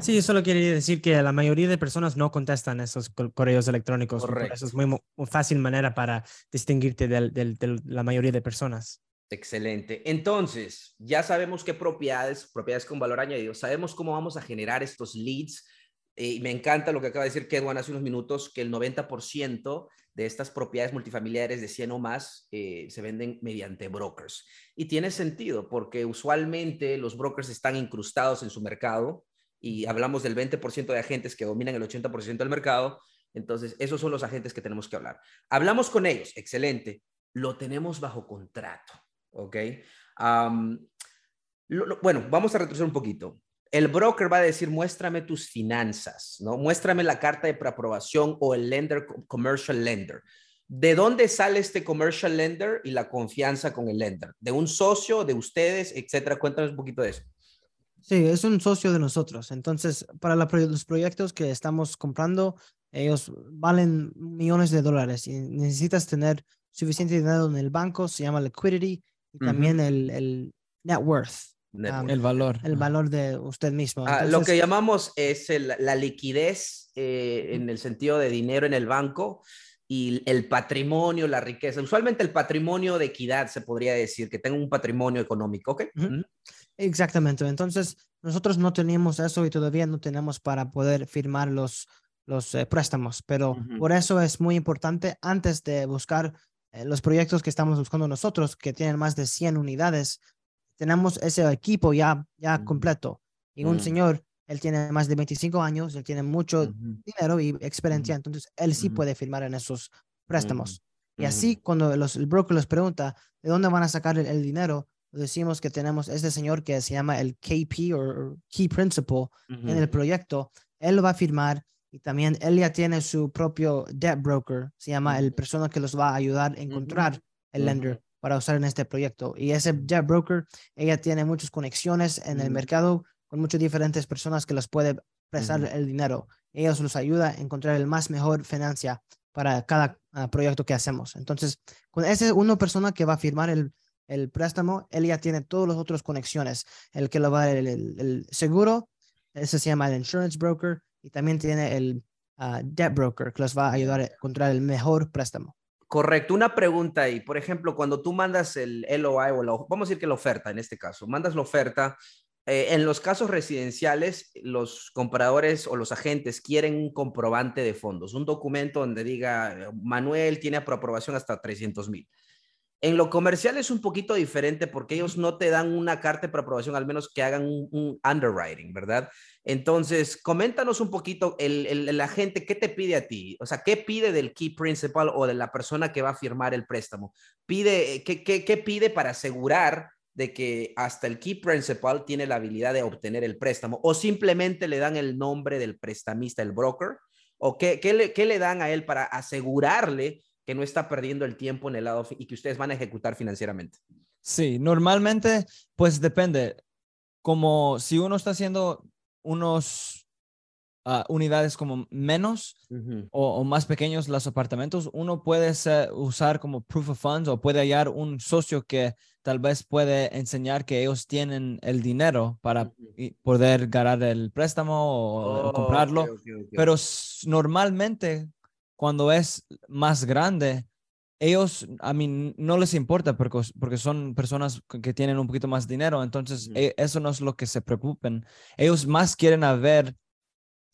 Sí, solo quería decir que la mayoría de personas no contestan esos correos electrónicos. Correcto. Eso es muy, fácil manera para distinguirte de la mayoría de personas. Excelente. Entonces, ya sabemos qué propiedades, propiedades con valor añadido, sabemos cómo vamos a generar estos leads. Eh, y me encanta lo que acaba de decir Kedwan hace unos minutos, que el 90% de estas propiedades multifamiliares de 100 o más eh, se venden mediante brokers. Y tiene sentido porque usualmente los brokers están incrustados en su mercado y hablamos del 20% de agentes que dominan el 80% del mercado. Entonces, esos son los agentes que tenemos que hablar. Hablamos con ellos, excelente. Lo tenemos bajo contrato, ¿ok? bueno, vamos a retroceder un poquito el broker va a decir, muéstrame tus finanzas, ¿no? Muéstrame la carta de preaprobación o el lender, commercial lender. ¿De dónde sale este commercial lender y la confianza con el lender? ¿De un socio, de ustedes, etcétera? Cuéntanos un poquito de eso. Sí, es un socio de nosotros. Entonces, para los proyectos que estamos comprando, ellos valen millones de dólares y necesitas tener suficiente dinero en el banco, se llama liquidity, y también el, el net worth el valor. El valor de usted mismo. Ah, lo que llamamos es la liquidez eh, en el sentido de dinero en el banco y el patrimonio, la riqueza. Usualmente el patrimonio de equidad se podría decir, que tenga un patrimonio económico, ¿ok? Exactamente. Entonces, nosotros no teníamos eso y todavía no tenemos para poder firmar los, los eh, préstamos, pero por eso es muy importante antes de buscar los proyectos que estamos buscando nosotros, que tienen más de 100 unidades, tenemos ese equipo ya, ya completo. Y un señor, él tiene más de 25 años, él tiene mucho dinero y experiencia, entonces él sí puede firmar en esos préstamos. Y así cuando los, el broker les pregunta de dónde van a sacar el, dinero, decimos que tenemos este señor que se llama el KP o Key Principal en el proyecto, él lo va a firmar y también él ya tiene su propio debt broker, se llama el persona que los va a ayudar a encontrar el lender para usar en este proyecto. Y ese Jet Broker, ella tiene muchas conexiones en el mercado con muchas diferentes personas que les puede prestar el dinero. Ellos los ayuda a encontrar el más mejor financia para cada ah, proyecto que hacemos. Entonces, con ese una persona que va a firmar el, el préstamo, él ya tiene todas las otras conexiones. El que lo va el, el, seguro, ese se llama el insurance broker, y también tiene el uh, debt broker que los va a ayudar a encontrar el mejor préstamo. Correcto. Una pregunta ahí. Por ejemplo, cuando tú mandas el LOI o la, vamos a decir que la oferta en este caso, mandas la oferta, eh, en los casos residenciales, los compradores o los agentes quieren un comprobante de fondos, un documento donde diga, Manuel tiene aprobación hasta 300 mil. En lo comercial es un poquito diferente porque ellos no te dan una carta de aprobación, al menos que hagan un, underwriting, ¿verdad? Entonces, coméntanos un poquito el, el, agente, ¿qué te pide a ti? O sea, ¿qué pide del key principal o de la persona que va a firmar el préstamo? Pide, ¿qué, qué, qué pide para asegurar de que hasta el key principal tiene la habilidad de obtener el préstamo? ¿O simplemente le dan el nombre del prestamista, el broker? ¿O qué, qué, le, qué le dan a él para asegurarle que no está perdiendo el tiempo en el lado y que ustedes van a ejecutar financieramente? Sí, normalmente, pues depende. Como si uno está haciendo unos ah, unidades como menos o, más pequeños los apartamentos, uno puede usar como proof of funds o puede hallar un socio que tal vez puede enseñar que ellos tienen el dinero para poder ganar el préstamo o, comprarlo. Pero normalmente cuando es más grande, ellos, a mí no les importa porque, porque son personas que tienen un poquito más dinero, entonces e, eso no es lo que se preocupen. Ellos más quieren ver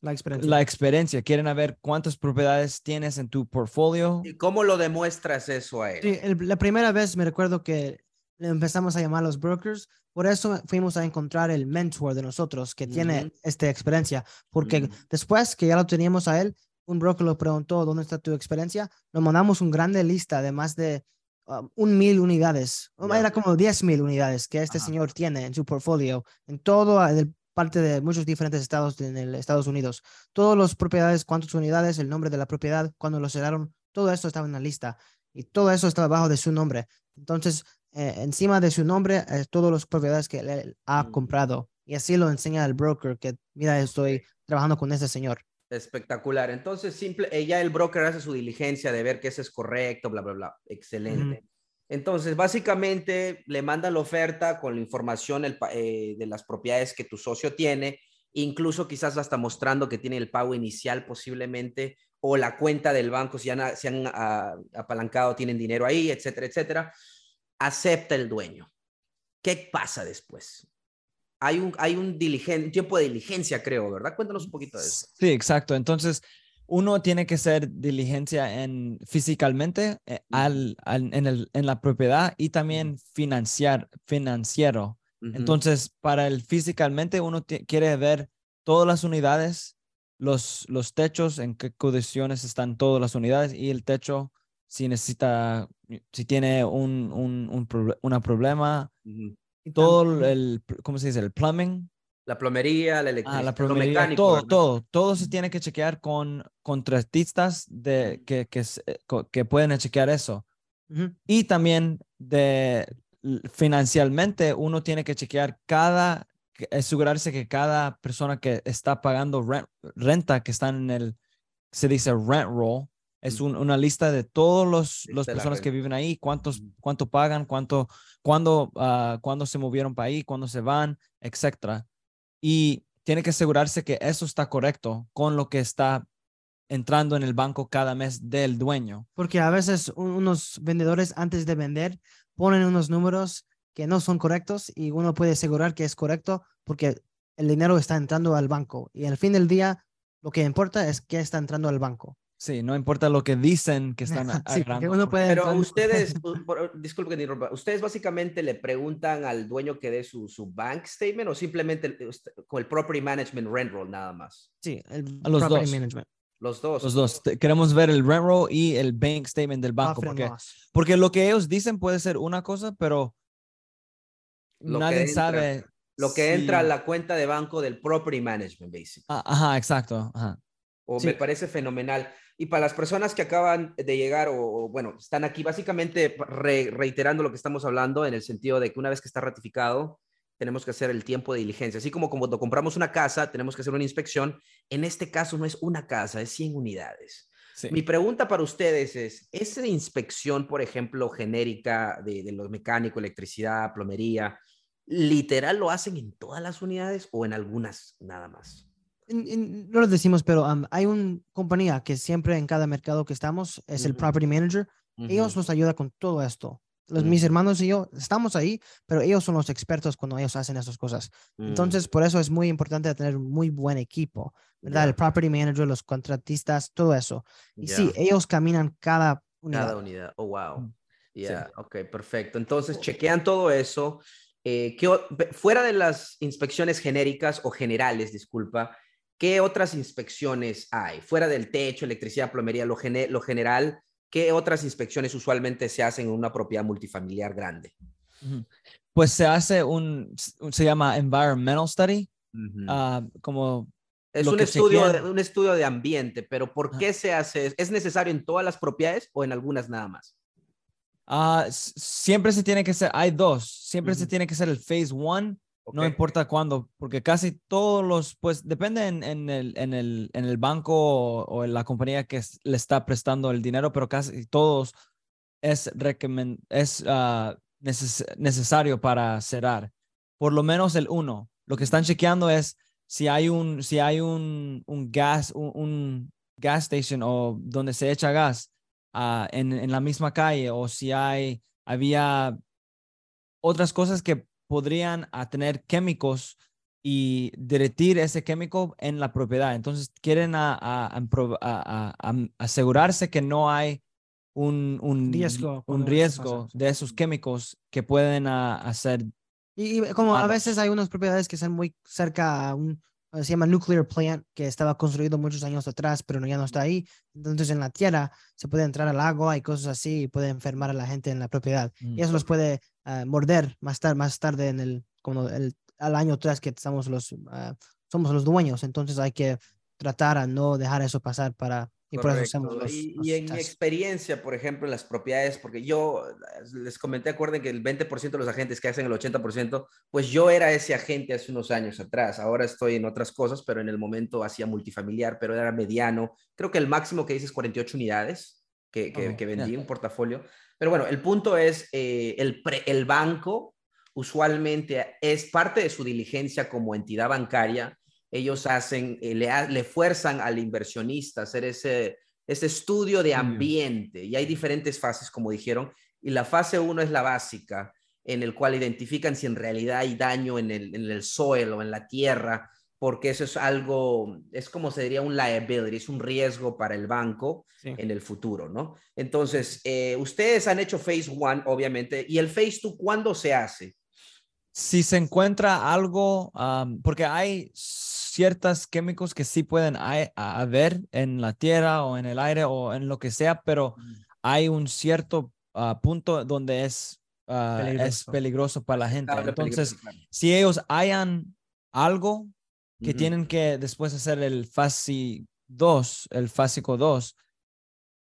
La experiencia. la experiencia. Quieren ver cuántas propiedades tienes en tu portfolio. ¿Y cómo lo demuestras eso a él? Sí, el- la primera vez me recuerdo que empezamos a llamar a los brokers, por eso fuimos a encontrar el mentor de nosotros que tiene Ujú. esta experiencia, porque Ujú. después que ya lo teníamos a él, un broker lo preguntó, ¿dónde está tu experiencia? Lo mandamos un grande lista de más de um, un mil unidades, o Ya. era como diez mil unidades que este Ajá. señor tiene en su portfolio, en todo el parte de muchos diferentes estados en el Estados Unidos. Todas las propiedades, cuántas unidades, el nombre de la propiedad, cuando lo cerraron, todo eso estaba en la lista y todo eso estaba abajo de su nombre. Entonces, eh, encima de su nombre, eh, todas las propiedades que él ha comprado. Y así lo enseña el broker que, mira, estoy trabajando con ese señor. Espectacular. Entonces, simple, ella, el broker hace su diligencia de ver que eso es correcto, bla, bla, bla. Excelente. Entonces, básicamente le manda la oferta con la información el eh, de las propiedades que tu socio tiene, incluso quizás hasta mostrando que tiene el pago inicial posiblemente, o la cuenta del banco, si han, si han ah, apalancado, tienen dinero ahí, etcétera, etcétera. Acepta el dueño. ¿Qué pasa después? Hay un, hay un, diligen, un tiempo de diligencia, creo, ¿verdad? Cuéntanos un poquito de eso. Sí, exacto. Entonces, uno tiene que hacer diligencia en físicamente eh, al, al- en, el, en la propiedad y también financiar, financiero. Entonces, para el físicamente, uno quiere ver todas las unidades, los, los techos, en qué condiciones están todas las unidades y el techo, si necesita, si tiene un, un, un una problema, todo el, ¿cómo se dice? El plumbing, La plomería, la ah, electricidad, la lo plomería, mecánico, todo, todo, todo se tiene que chequear con contratistas de, que, que, eh, que pueden chequear eso. Ujú. Y también de financieramente uno tiene que chequear cada, asegurarse que cada persona que está pagando ren- renta, que están en el, se dice rent roll, es un- una lista de todos los, Lista las personas que viven ahí, cuántos, cuánto pagan, cuánto, cuándo, ah, cuándo se movieron para ahí, cuándo se van, etcétera. Y tiene que asegurarse que eso está correcto con lo que está entrando en el banco cada mes del dueño. Porque a veces un- unos vendedores antes de vender ponen unos números que no son correctos y uno puede asegurar que es correcto porque el dinero está entrando al banco y al fin del día lo que importa es que está entrando al banco. Sí, no importa lo que dicen que están *laughs* Sí, uno puede Pero entrar- ustedes, *laughs* u- por- disculpe que te interrumpa, ¿ustedes básicamente le preguntan al dueño que dé su, su bank statement o simplemente con el property management rent roll nada más? Sí, el A los property dos. management. Los dos. Los dos. Queremos ver el rent roll y el bank statement del banco. Porque, porque lo que ellos dicen puede ser una cosa, pero Lo que nadie entra- sabe. Lo que entra a la cuenta de banco del property management, basic. Ah, Ajá, exacto. Ajá. O Sí. me parece fenomenal. Y para las personas que acaban de llegar o, o, bueno, están aquí básicamente re- reiterando lo que estamos hablando en el sentido de que una vez que está ratificado, tenemos que hacer el tiempo de diligencia. Así como cuando compramos una casa, tenemos que hacer una inspección. En este caso no es una casa, es 100 unidades. Sí. Mi pregunta para ustedes es, ¿esa inspección, por ejemplo, genérica de, de los mecánicos, electricidad, plomería, literal lo hacen en todas las unidades o en algunas nada más? No lo decimos, pero um, hay una compañía que siempre en cada mercado que estamos es el property manager. Ellos Ujú. nos ayudan con todo esto. Los. Mis hermanos y yo estamos ahí, pero ellos son los expertos cuando ellos hacen esas cosas. Entonces, por eso es muy importante tener un muy buen equipo, ¿verdad? El property manager, los contratistas, todo eso. Y sí, ellos caminan cada unidad. Cada unidad. Oh, wow. Mm, Ya, ok, perfecto. Entonces, chequean todo eso. Eh, ¿qué o- ve- fuera de las inspecciones genéricas o generales, disculpa, ¿qué otras inspecciones hay? Fuera del techo, electricidad, plomería, lo, gene- lo general, ¿qué otras inspecciones usualmente se hacen en una propiedad multifamiliar grande? Pues se hace un, se llama environmental study, ah, como es un estudio, de, un estudio de ambiente, pero ¿por qué se hace? ¿Es necesario en todas las propiedades o en algunas nada más? ah, siempre se tiene que ser, hay dos, siempre se tiene que ser el phase no importa cuándo, porque casi todos los, pues depende en, en el, en, el, en el banco o, o en la compañía que le está prestando el dinero, pero casi todos es, es neces- necesario para cerrar. Por lo menos el uno. Lo que están chequeando es si hay un, si hay un, un gas, un, un gas station o donde se echa gas ah, en, en la misma calle o si hay, había otras cosas que podrían ah, tener químicos y derretir ese químico en la propiedad. Entonces quieren a, a- a a- a- a- asegurarse que no hay un, un Riesgo un de esos químicos que pueden hacer. Y, y como a veces hay unas propiedades que están muy cerca a un, se llama nuclear plant, que estaba construido muchos años atrás, pero no, ya no está ahí. Entonces en la tierra se puede entrar al agua y cosas así y puede enfermar a la gente en la propiedad. Mm. Y eso los puede ah, morder más, tarde más tarde en el, como el, al año atrás que estamos los, ah, somos los dueños. Entonces hay que tratar a no dejar eso pasar para, y por eso los, y, los y en mi experiencia, por ejemplo, en las propiedades, porque yo les comenté, acuerden que el 20% de los agentes que hacen el 80%, pues yo era ese agente hace unos años atrás. Ahora estoy en otras cosas, pero en el momento hacía multifamiliar, pero era mediano. Creo que el máximo que hice es 48 unidades que, que, Oh, que vendí, un portafolio. Pero bueno, el punto es, eh, el, pre- el banco usualmente es parte de su diligencia como entidad bancaria ellos hacen, eh, le, le fuerzan al inversionista a hacer ese, ese estudio de ambiente. Y hay diferentes fases, como dijeron. Y la fase uno es la básica, en el cual identifican si en realidad hay daño en el, en el suelo, en la tierra, porque eso es algo, es como se diría un liability, es un riesgo para el banco Sí. en el futuro, ¿no? Entonces, eh, ustedes han hecho phase one, obviamente, y el phase two, ¿cuándo se hace? Si se encuentra algo, am, porque hay ciertos químicos que sí pueden haber en la tierra o en el aire o en lo que sea, pero hay un cierto ah, punto donde es, ah, es Peligroso. peligroso para la gente. Habla Entonces, peligroso, claro. si ellos hayan algo que Ujú. tienen que después hacer el fase 2, el fásico 2,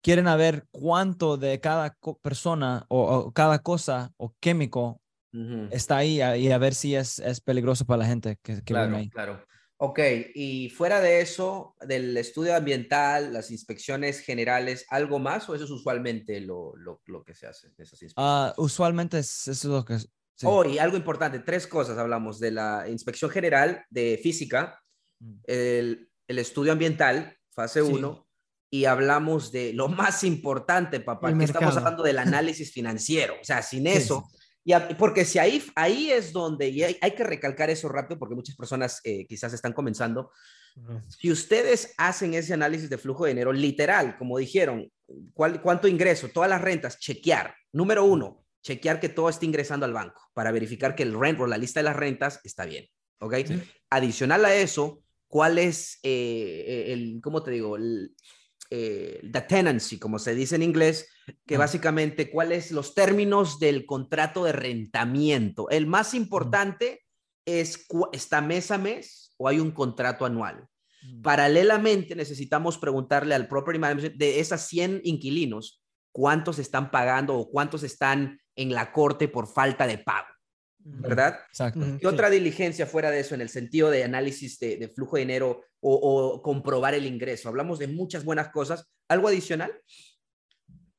quieren ver cuánto de cada persona o, o cada cosa o químico Ujú. está ahí a- y a ver si es, es peligroso para la gente que, que vive Claro, ahí. claro. Ok, y fuera de eso, del estudio ambiental, las inspecciones generales, ¿algo más o eso es usualmente lo, lo, lo que se hace? Esas inspecciones? Ah, usualmente es, eso es lo que... sí. Oh, y algo importante, tres cosas hablamos de la inspección general de física, Mm. el, el estudio ambiental, fase Sí. 1, y hablamos de lo más importante, papá, El que estamos hablando del análisis *laughs* financiero. O sea, sin Sí, eso, y a- porque si ahí, ahí es donde, y hay, hay que recalcar eso rápido porque muchas personas eh, quizás están comenzando, si ustedes hacen ese análisis de flujo de dinero literal, como dijeron, ¿cuál, ¿cuánto ingreso? Todas las rentas, chequear. Número uno, chequear que todo esté ingresando al banco para verificar que el rent roll, la lista de las rentas, está bien. ¿Ok? Adicional a eso, ¿cuál es eh, el, ¿cómo te digo? El, eh, the tenancy, como se dice en inglés, que Ah. básicamente, ¿cuáles los términos del contrato de rentamiento? El más importante es, ¿está mes a mes o hay un contrato anual? Mm. Paralelamente, necesitamos preguntarle al property manager de esas 100 inquilinos, ¿cuántos están pagando o cuántos están en la corte por falta de pago? ¿Verdad? Exacto. ¿Qué otra diligencia fuera de eso en el sentido de análisis de, de flujo de dinero o, o comprobar el ingreso? Hablamos de muchas buenas cosas. ¿Algo adicional?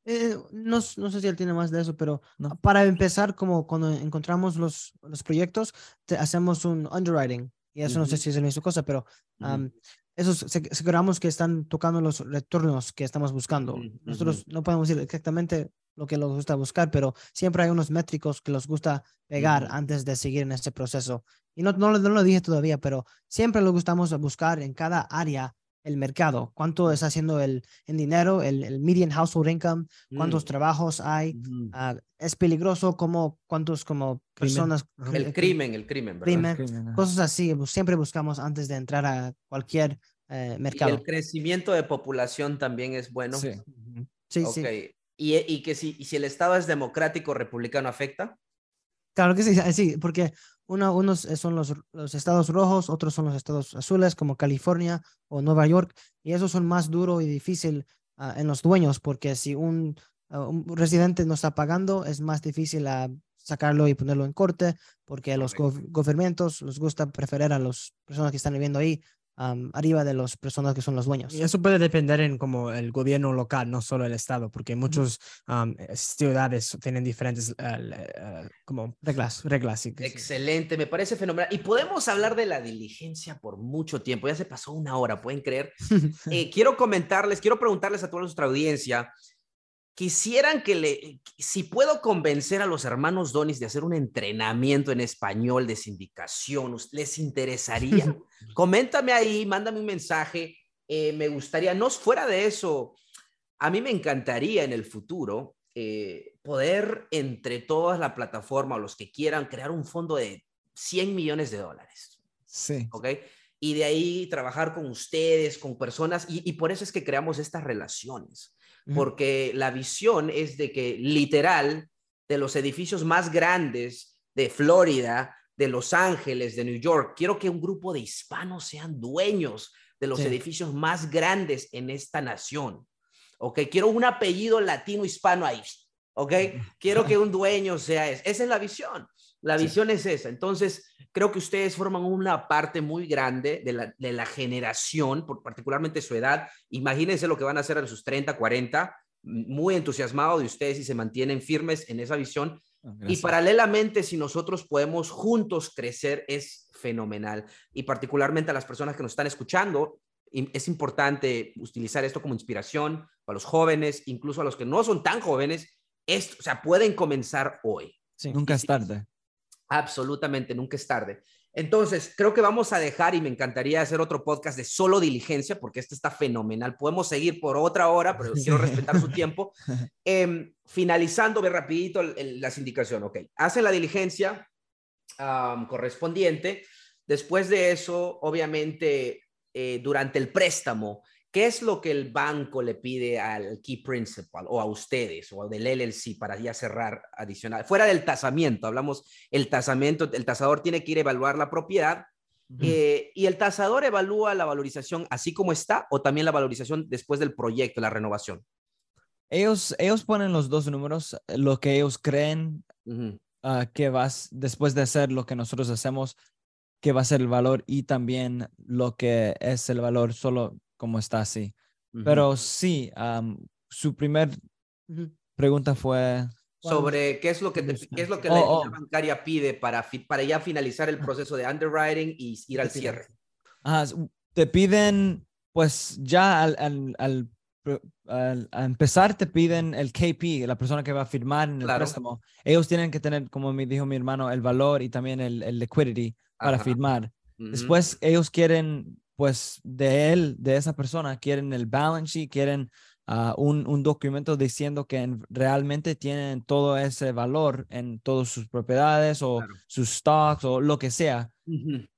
Eh, no, no sé si él tiene más de eso, pero No. para empezar, como cuando encontramos los, los proyectos, te- hacemos un underwriting. Y eso no sé si es la misma cosa, pero Ujú. am, esos se- aseguramos que están tocando los retornos que estamos buscando. Nosotros no podemos decir exactamente lo que les gusta buscar, pero siempre hay unos métricos que les gusta pegar antes de seguir en este proceso. Y no, no, lo- no lo dije todavía, pero siempre lo gustamos buscar en cada área el mercado, cuánto está haciendo el, en dinero, el, el median household income, cuántos Mm. trabajos hay, Ujú. ah, es peligroso, como cuántos como Crimen. personas, Ajá. El crimen, el crimen, ¿verdad? crimen, Crimen, ajá. cosas así, siempre buscamos antes de entrar a cualquier eh, Y mercado. el crecimiento de población también es bueno. Sí. Sí, Ok. sí. Y, y que si, y si el Estado es democrático, republicano, ¿afecta? Claro que sí, sí, porque uno, unos eh, son los, los estados rojos, otros son los estados azules, como California o Nueva York, y esos son más duro y difícil ah, en los dueños, porque si un, ah, un residente no está pagando, es más difícil ah, sacarlo y ponerlo en corte, porque a los gov- gobiernos les gusta preferir a las personas que están viviendo ahí am, arriba de las personas que son los dueños. Y eso puede depender en como el gobierno local, no solo el estado, porque muchas ciudades tienen diferentes eh, le- eh, como Reglas. reglas. sí. Excelente, me parece fenomenal. Y podemos hablar de la diligencia por mucho tiempo. Ya se pasó una hora, ¿pueden creer? *laughs* Eh, quiero comentarles, quiero preguntarles a toda nuestra audiencia, quisieran que le, si puedo convencer a los hermanos Donis de hacer un entrenamiento en español de sindicación, ¿les interesaría? *laughs* Coméntame ahí, mándame un mensaje. Eh, me gustaría, no fuera de eso, a mí me encantaría en el futuro eh, poder entre todas la plataforma o los que quieran crear un fondo de 100 millones de dólares. Sí. ¿Ok? Y de ahí trabajar con ustedes, con personas, y, y por eso es que creamos estas relaciones porque la visión es de que literal de los edificios más grandes de Florida, de Los Ángeles, de New York, quiero que un grupo de hispanos sean dueños de los edificios más grandes en esta nación. ¿Ok? Quiero un apellido latino hispano ahí. ¿Ok? Quiero que un dueño sea ese. Esa es la visión. La visión es esa. Entonces, creo que ustedes forman una parte muy grande de la, de la generación, por particularmente su edad. Imagínense lo que van a hacer a sus 30, 40, muy entusiasmado de ustedes y se mantienen firmes en esa visión. Ah, y paralelamente, si nosotros podemos juntos crecer, es fenomenal. Y particularmente a las personas que nos están escuchando, es importante utilizar esto como inspiración para los jóvenes, incluso a los que no son tan jóvenes. Esto, o sea, pueden comenzar hoy. Nunca es tarde. Absolutamente, nunca es tarde. Entonces, creo que vamos a dejar y me encantaría hacer otro podcast de solo diligencia porque este está fenomenal. Podemos seguir por otra hora, pero quiero *laughs* respetar su tiempo. Eh, finalizando, ve rapidito la sindicación. Ok, hacen la diligencia correspondiente. Después de eso, obviamente, eh, durante el préstamo, ¿Qué es lo que el banco le pide al key principal o a ustedes o del LLC para ya cerrar adicional? Fuera del tasamiento, hablamos el tasamiento, el tasador tiene que ir a evaluar la propiedad eh, y el tasador evalúa la valorización así como está o también la valorización después del proyecto, la renovación. Ellos, ellos ponen los dos números, lo que ellos creen ah, que vas después de hacer lo que nosotros hacemos, que va a ser el valor y también lo que es el valor solo como está así. Pero sí, su primer pregunta fue... Sobre qué es lo que, qué es lo que la oh, oh. bancaria pide para, para ya finalizar el proceso de underwriting y ir al cierre. te piden, pues ya al, al, al, empezar te piden el KP, la persona que va a firmar en el préstamo. Ellos tienen que tener, como me dijo mi hermano, el valor y también el, el liquidity para firmar. Después ellos quieren pues de él, de esa persona, quieren el balance sheet, quieren ah, un, un, documento diciendo que realmente tienen todo ese valor en todas sus propiedades o sus stocks o lo que sea,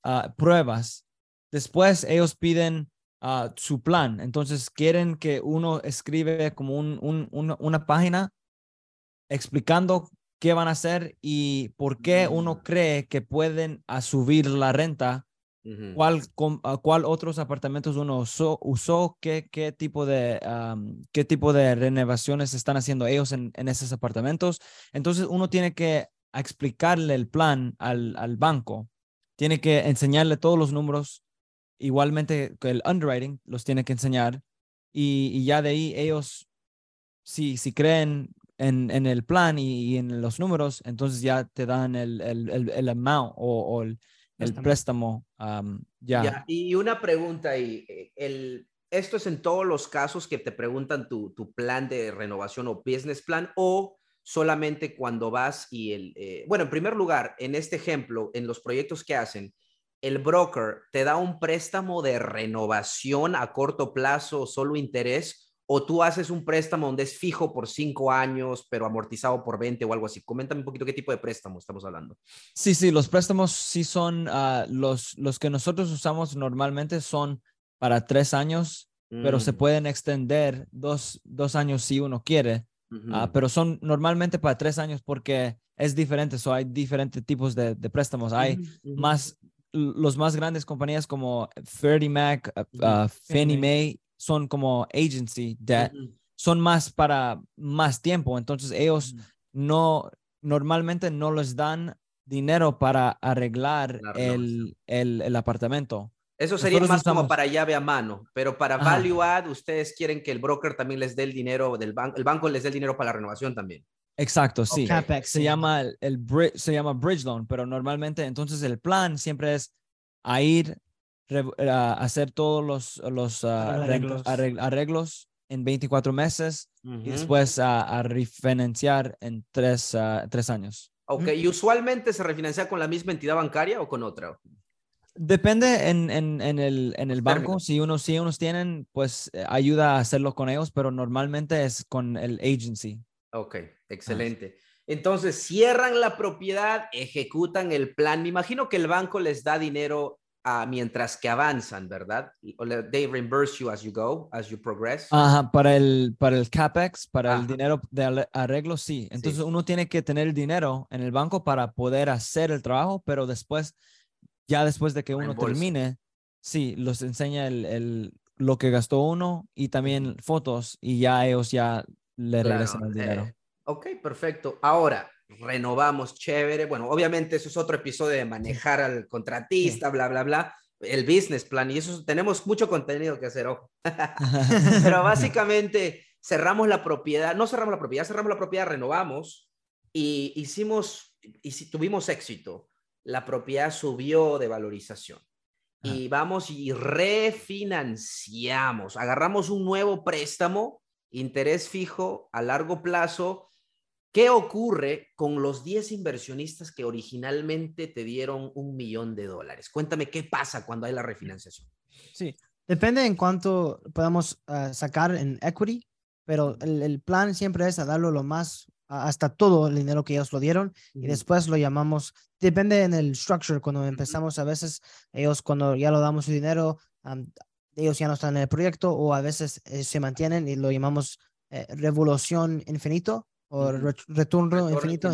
ah, pruebas. Después ellos piden uh, su plan. Entonces quieren que uno escribe como un, un, una página explicando qué van a hacer y por qué uno mm. cree que pueden subir la renta ¿Cuál, ¿Cuál otros apartamentos uno usó? qué, qué, tipo de, ¿Qué tipo de renovaciones están haciendo ellos en, en, esos apartamentos? Entonces uno tiene que explicarle el plan al, al banco. Tiene que enseñarle todos los números. Igualmente el underwriting los tiene que enseñar. Y, y ya de ahí ellos, si, si creen en, en el plan y, en los números, entonces ya te dan el, el, el, el amount o, o el, el préstamo. ya. Y una pregunta y eh, el, ¿esto es en todos los casos que te preguntan tu, tu, plan de renovación o business plan o solamente cuando vas y el, eh, bueno, en primer lugar, en este ejemplo, en los proyectos que hacen, el broker te da un préstamo de renovación a corto plazo, solo interés, o tú haces un préstamo donde es fijo por cinco años, pero amortizado por 20 o algo así. Coméntame un poquito qué tipo de préstamo estamos hablando. Sí, sí, los préstamos sí son ah, los, los que nosotros usamos normalmente son para tres años, pero se mm. pueden extender dos, dos años si uno quiere. Ah, pero son normalmente para tres años porque es diferente, so hay diferentes tipos de, de préstamos. Hay más, los más grandes compañías como Freddie Mac, uh, Fannie Mae son como agency debt, son más para más tiempo. Entonces ellos no, normalmente no les dan dinero para arreglar el, el, el, apartamento. Eso sería más como para llave a mano, pero para value add, ustedes quieren que el broker también les dé el dinero del banco, el banco les dé el dinero para la renovación también. Exacto, sí. se llama el, se llama bridge loan, pero normalmente entonces el plan siempre es a ir hacer todos los, los ah, arreglos. en 24 meses y después a, refinanciar en tres, ah, tres años. Ok, ¿y usualmente se refinancia con la misma entidad bancaria o con otra? Depende en, en, en el, en el banco. Si unos, si unos tienen, pues eh, ayuda a hacerlo con ellos, pero normalmente es con el agency. Ok, excelente. Entonces, cierran la propiedad, ejecutan el plan. Me imagino que el banco les da dinero uh, mientras que avanzan, ¿verdad? They reimburse you as you go, as you progress. Ajá, para el, para el CAPEX, para el dinero de arreglo, sí. Entonces uno tiene que tener el dinero en el banco para poder hacer el trabajo, pero después, ya después de que uno termine, sí, los enseña el, el, lo que gastó uno y también fotos y ya ellos ya le regresan el dinero. Eh, ok, perfecto. Ahora, renovamos, chévere. Bueno, obviamente eso es otro episodio de manejar al contratista, bla, bla, bla. El business plan y eso tenemos mucho contenido que hacer, ojo. *laughs* Pero básicamente cerramos la propiedad, no cerramos la propiedad, cerramos la propiedad, renovamos y hicimos, y tuvimos éxito. La propiedad subió de valorización y vamos y refinanciamos, agarramos un nuevo préstamo, interés fijo a largo plazo ¿Qué ocurre con los 10 inversionistas que originalmente te dieron un millón de dólares? Cuéntame qué pasa cuando hay la refinanciación. Sí, depende en cuánto podamos ah, sacar en equity, pero el, plan siempre es a darlo lo más, hasta todo el dinero que ellos lo dieron y después lo llamamos, depende en el structure, cuando empezamos a veces, ellos cuando ya lo damos su dinero, ellos ya no están en el proyecto o a veces eh, se mantienen y lo llamamos eh, revolución infinito o retorno, infinito.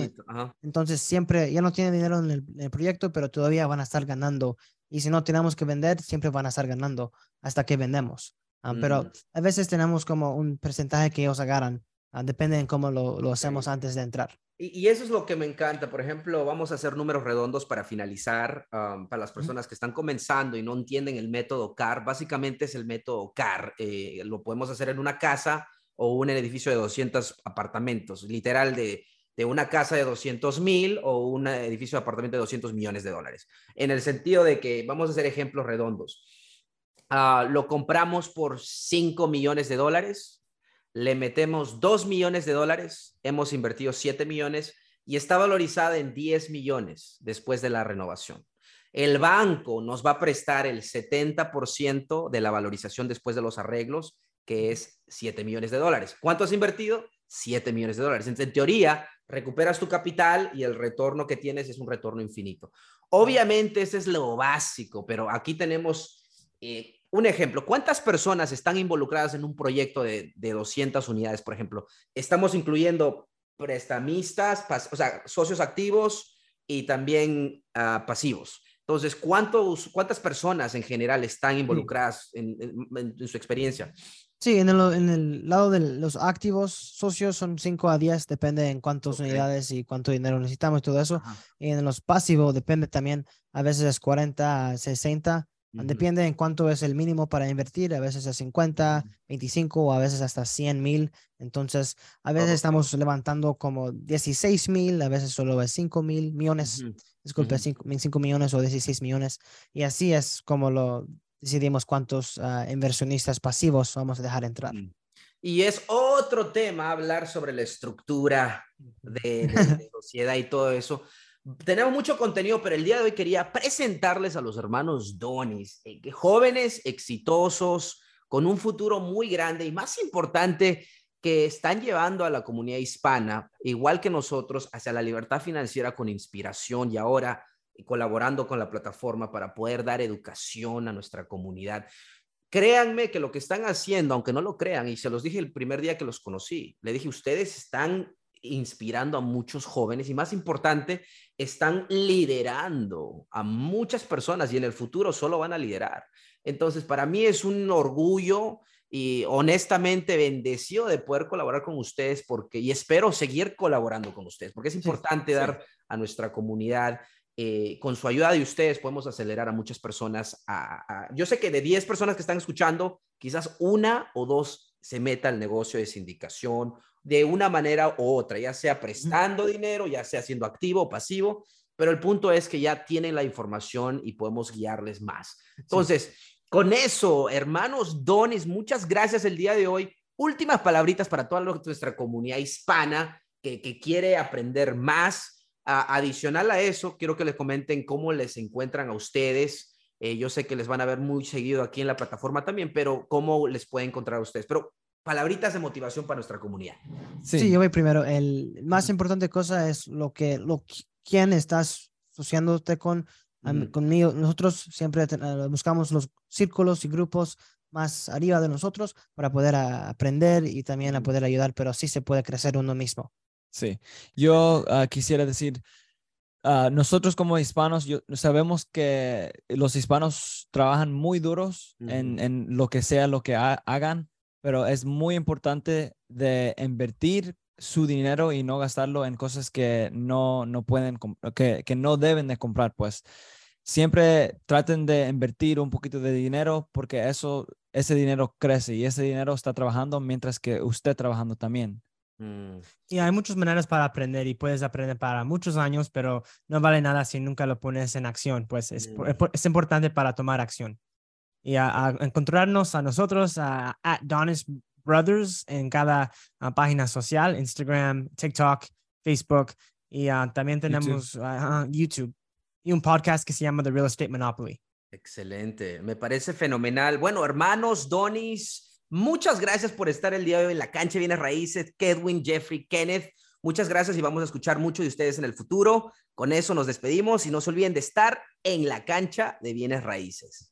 Entonces siempre, ya no tienen dinero en el, proyecto, pero todavía van a estar ganando. Y si no tenemos que vender, siempre van a estar ganando hasta que vendemos. Ah, pero a veces tenemos como un porcentaje que ellos agarran. Uh, depende en cómo lo, lo hacemos antes de entrar. Y, eso es lo que me encanta. Por ejemplo, vamos a hacer números redondos para finalizar. para las personas que están comenzando y no entienden el método CAR, básicamente es el método CAR. Eh, lo podemos hacer en una casa o un edificio de 200 apartamentos, literal de, una casa de 200 mil o un edificio de apartamento de 200 millones de dólares. En el sentido de que, vamos a hacer ejemplos redondos, ah, lo compramos por 5 millones de dólares, le metemos 2 millones de dólares, hemos invertido 7 millones y está valorizada en 10 millones después de la renovación. El banco nos va a prestar el 70% de la valorización después de los arreglos que es 7 millones de dólares. ¿Cuánto has invertido? 7 millones de dólares. En teoría, recuperas tu capital y el retorno que tienes es un retorno infinito. Obviamente, ese es lo básico, pero aquí tenemos eh, un ejemplo. ¿Cuántas personas están involucradas en un proyecto de, de 200 unidades, por ejemplo? Estamos incluyendo prestamistas, o sea, socios activos y también ah, pasivos. Entonces, ¿cuántos, ¿cuántas personas en general están involucradas en, su experiencia? Sí, en el, en el, lado de los activos socios son 5 a 10, depende en cuántas unidades y cuánto dinero necesitamos y todo eso. Y en los pasivos depende también, a veces es 40 a 60, depende en cuánto es el mínimo para invertir, a veces es 50, 25 o a veces hasta 100 mil. Entonces, a veces estamos levantando como 16 mil, a veces solo es 5 mil millones, disculpe, 5 millones o 16 millones. Y así es como lo decidimos cuántos ah, inversionistas pasivos vamos a dejar entrar. Mm. Y es otro tema hablar sobre la estructura de, *laughs* sociedad y todo eso. Tenemos mucho contenido, pero el día de hoy quería presentarles a los hermanos Donis, eh, jóvenes, exitosos, con un futuro muy grande y más importante, que están llevando a la comunidad hispana, igual que nosotros, hacia la libertad financiera con inspiración y ahora y colaborando con la plataforma para poder dar educación a nuestra comunidad. Créanme que lo que están haciendo, aunque no lo crean, y se los dije el primer día que los conocí, le dije, ustedes están inspirando a muchos jóvenes y más importante, están liderando a muchas personas y en el futuro solo van a liderar. Entonces, para mí es un orgullo y honestamente bendecido de poder colaborar con ustedes porque y espero seguir colaborando con ustedes porque es importante dar a nuestra comunidad eh, con su ayuda de ustedes podemos acelerar a muchas personas. A, yo sé que de 10 personas que están escuchando, quizás una o dos se meta al negocio de sindicación de una manera u otra, ya sea prestando dinero, ya sea siendo activo o pasivo, pero el punto es que ya tienen la información y podemos guiarles más. Entonces, con eso, hermanos Donis, muchas gracias el día de hoy últimas palabritas para toda nuestra comunidad hispana que, que quiere aprender más. Adicional a eso, quiero que les comenten cómo les encuentran a ustedes. Eh, yo sé que les van a ver muy seguido aquí en la plataforma también, pero cómo les puede encontrar a ustedes. Pero palabritas de motivación para nuestra comunidad. Sí, yo voy primero. El más importante cosa es lo que, lo, quién estás asociándote con, conmigo. Nosotros siempre eh, buscamos los círculos y grupos más arriba de nosotros para poder aprender y también a poder ayudar, pero así se puede crecer uno mismo. Sí, yo ah, quisiera decir, uh, nosotros como hispanos yo, sabemos que los hispanos trabajan muy duros en, en, lo que sea lo que hagan, pero es muy importante de invertir su dinero y no gastarlo en cosas que no, no pueden, que, que no deben de comprar, pues. Siempre traten de invertir un poquito de dinero porque eso, ese dinero crece y ese dinero está trabajando mientras que usted trabajando también. Mm. Y hay muchas maneras para aprender y puedes aprender para muchos años, pero no vale nada si nunca lo pones en acción, pues es, mm. es importante para tomar acción. Y a, encontrarnos a nosotros, a Donis Brothers, en cada ah, página social, Instagram, TikTok, Facebook, y ah, también tenemos YouTube y un podcast que se llama The Real Estate Monopoly. Excelente, me parece fenomenal. Bueno, hermanos, Donis, muchas gracias por estar el día de hoy en la cancha Bienes Raíces, Kedwin, Jeffrey, Kenneth. Muchas gracias y vamos a escuchar mucho de ustedes en el futuro. Con eso nos despedimos y no se olviden de estar en la cancha de Bienes Raíces.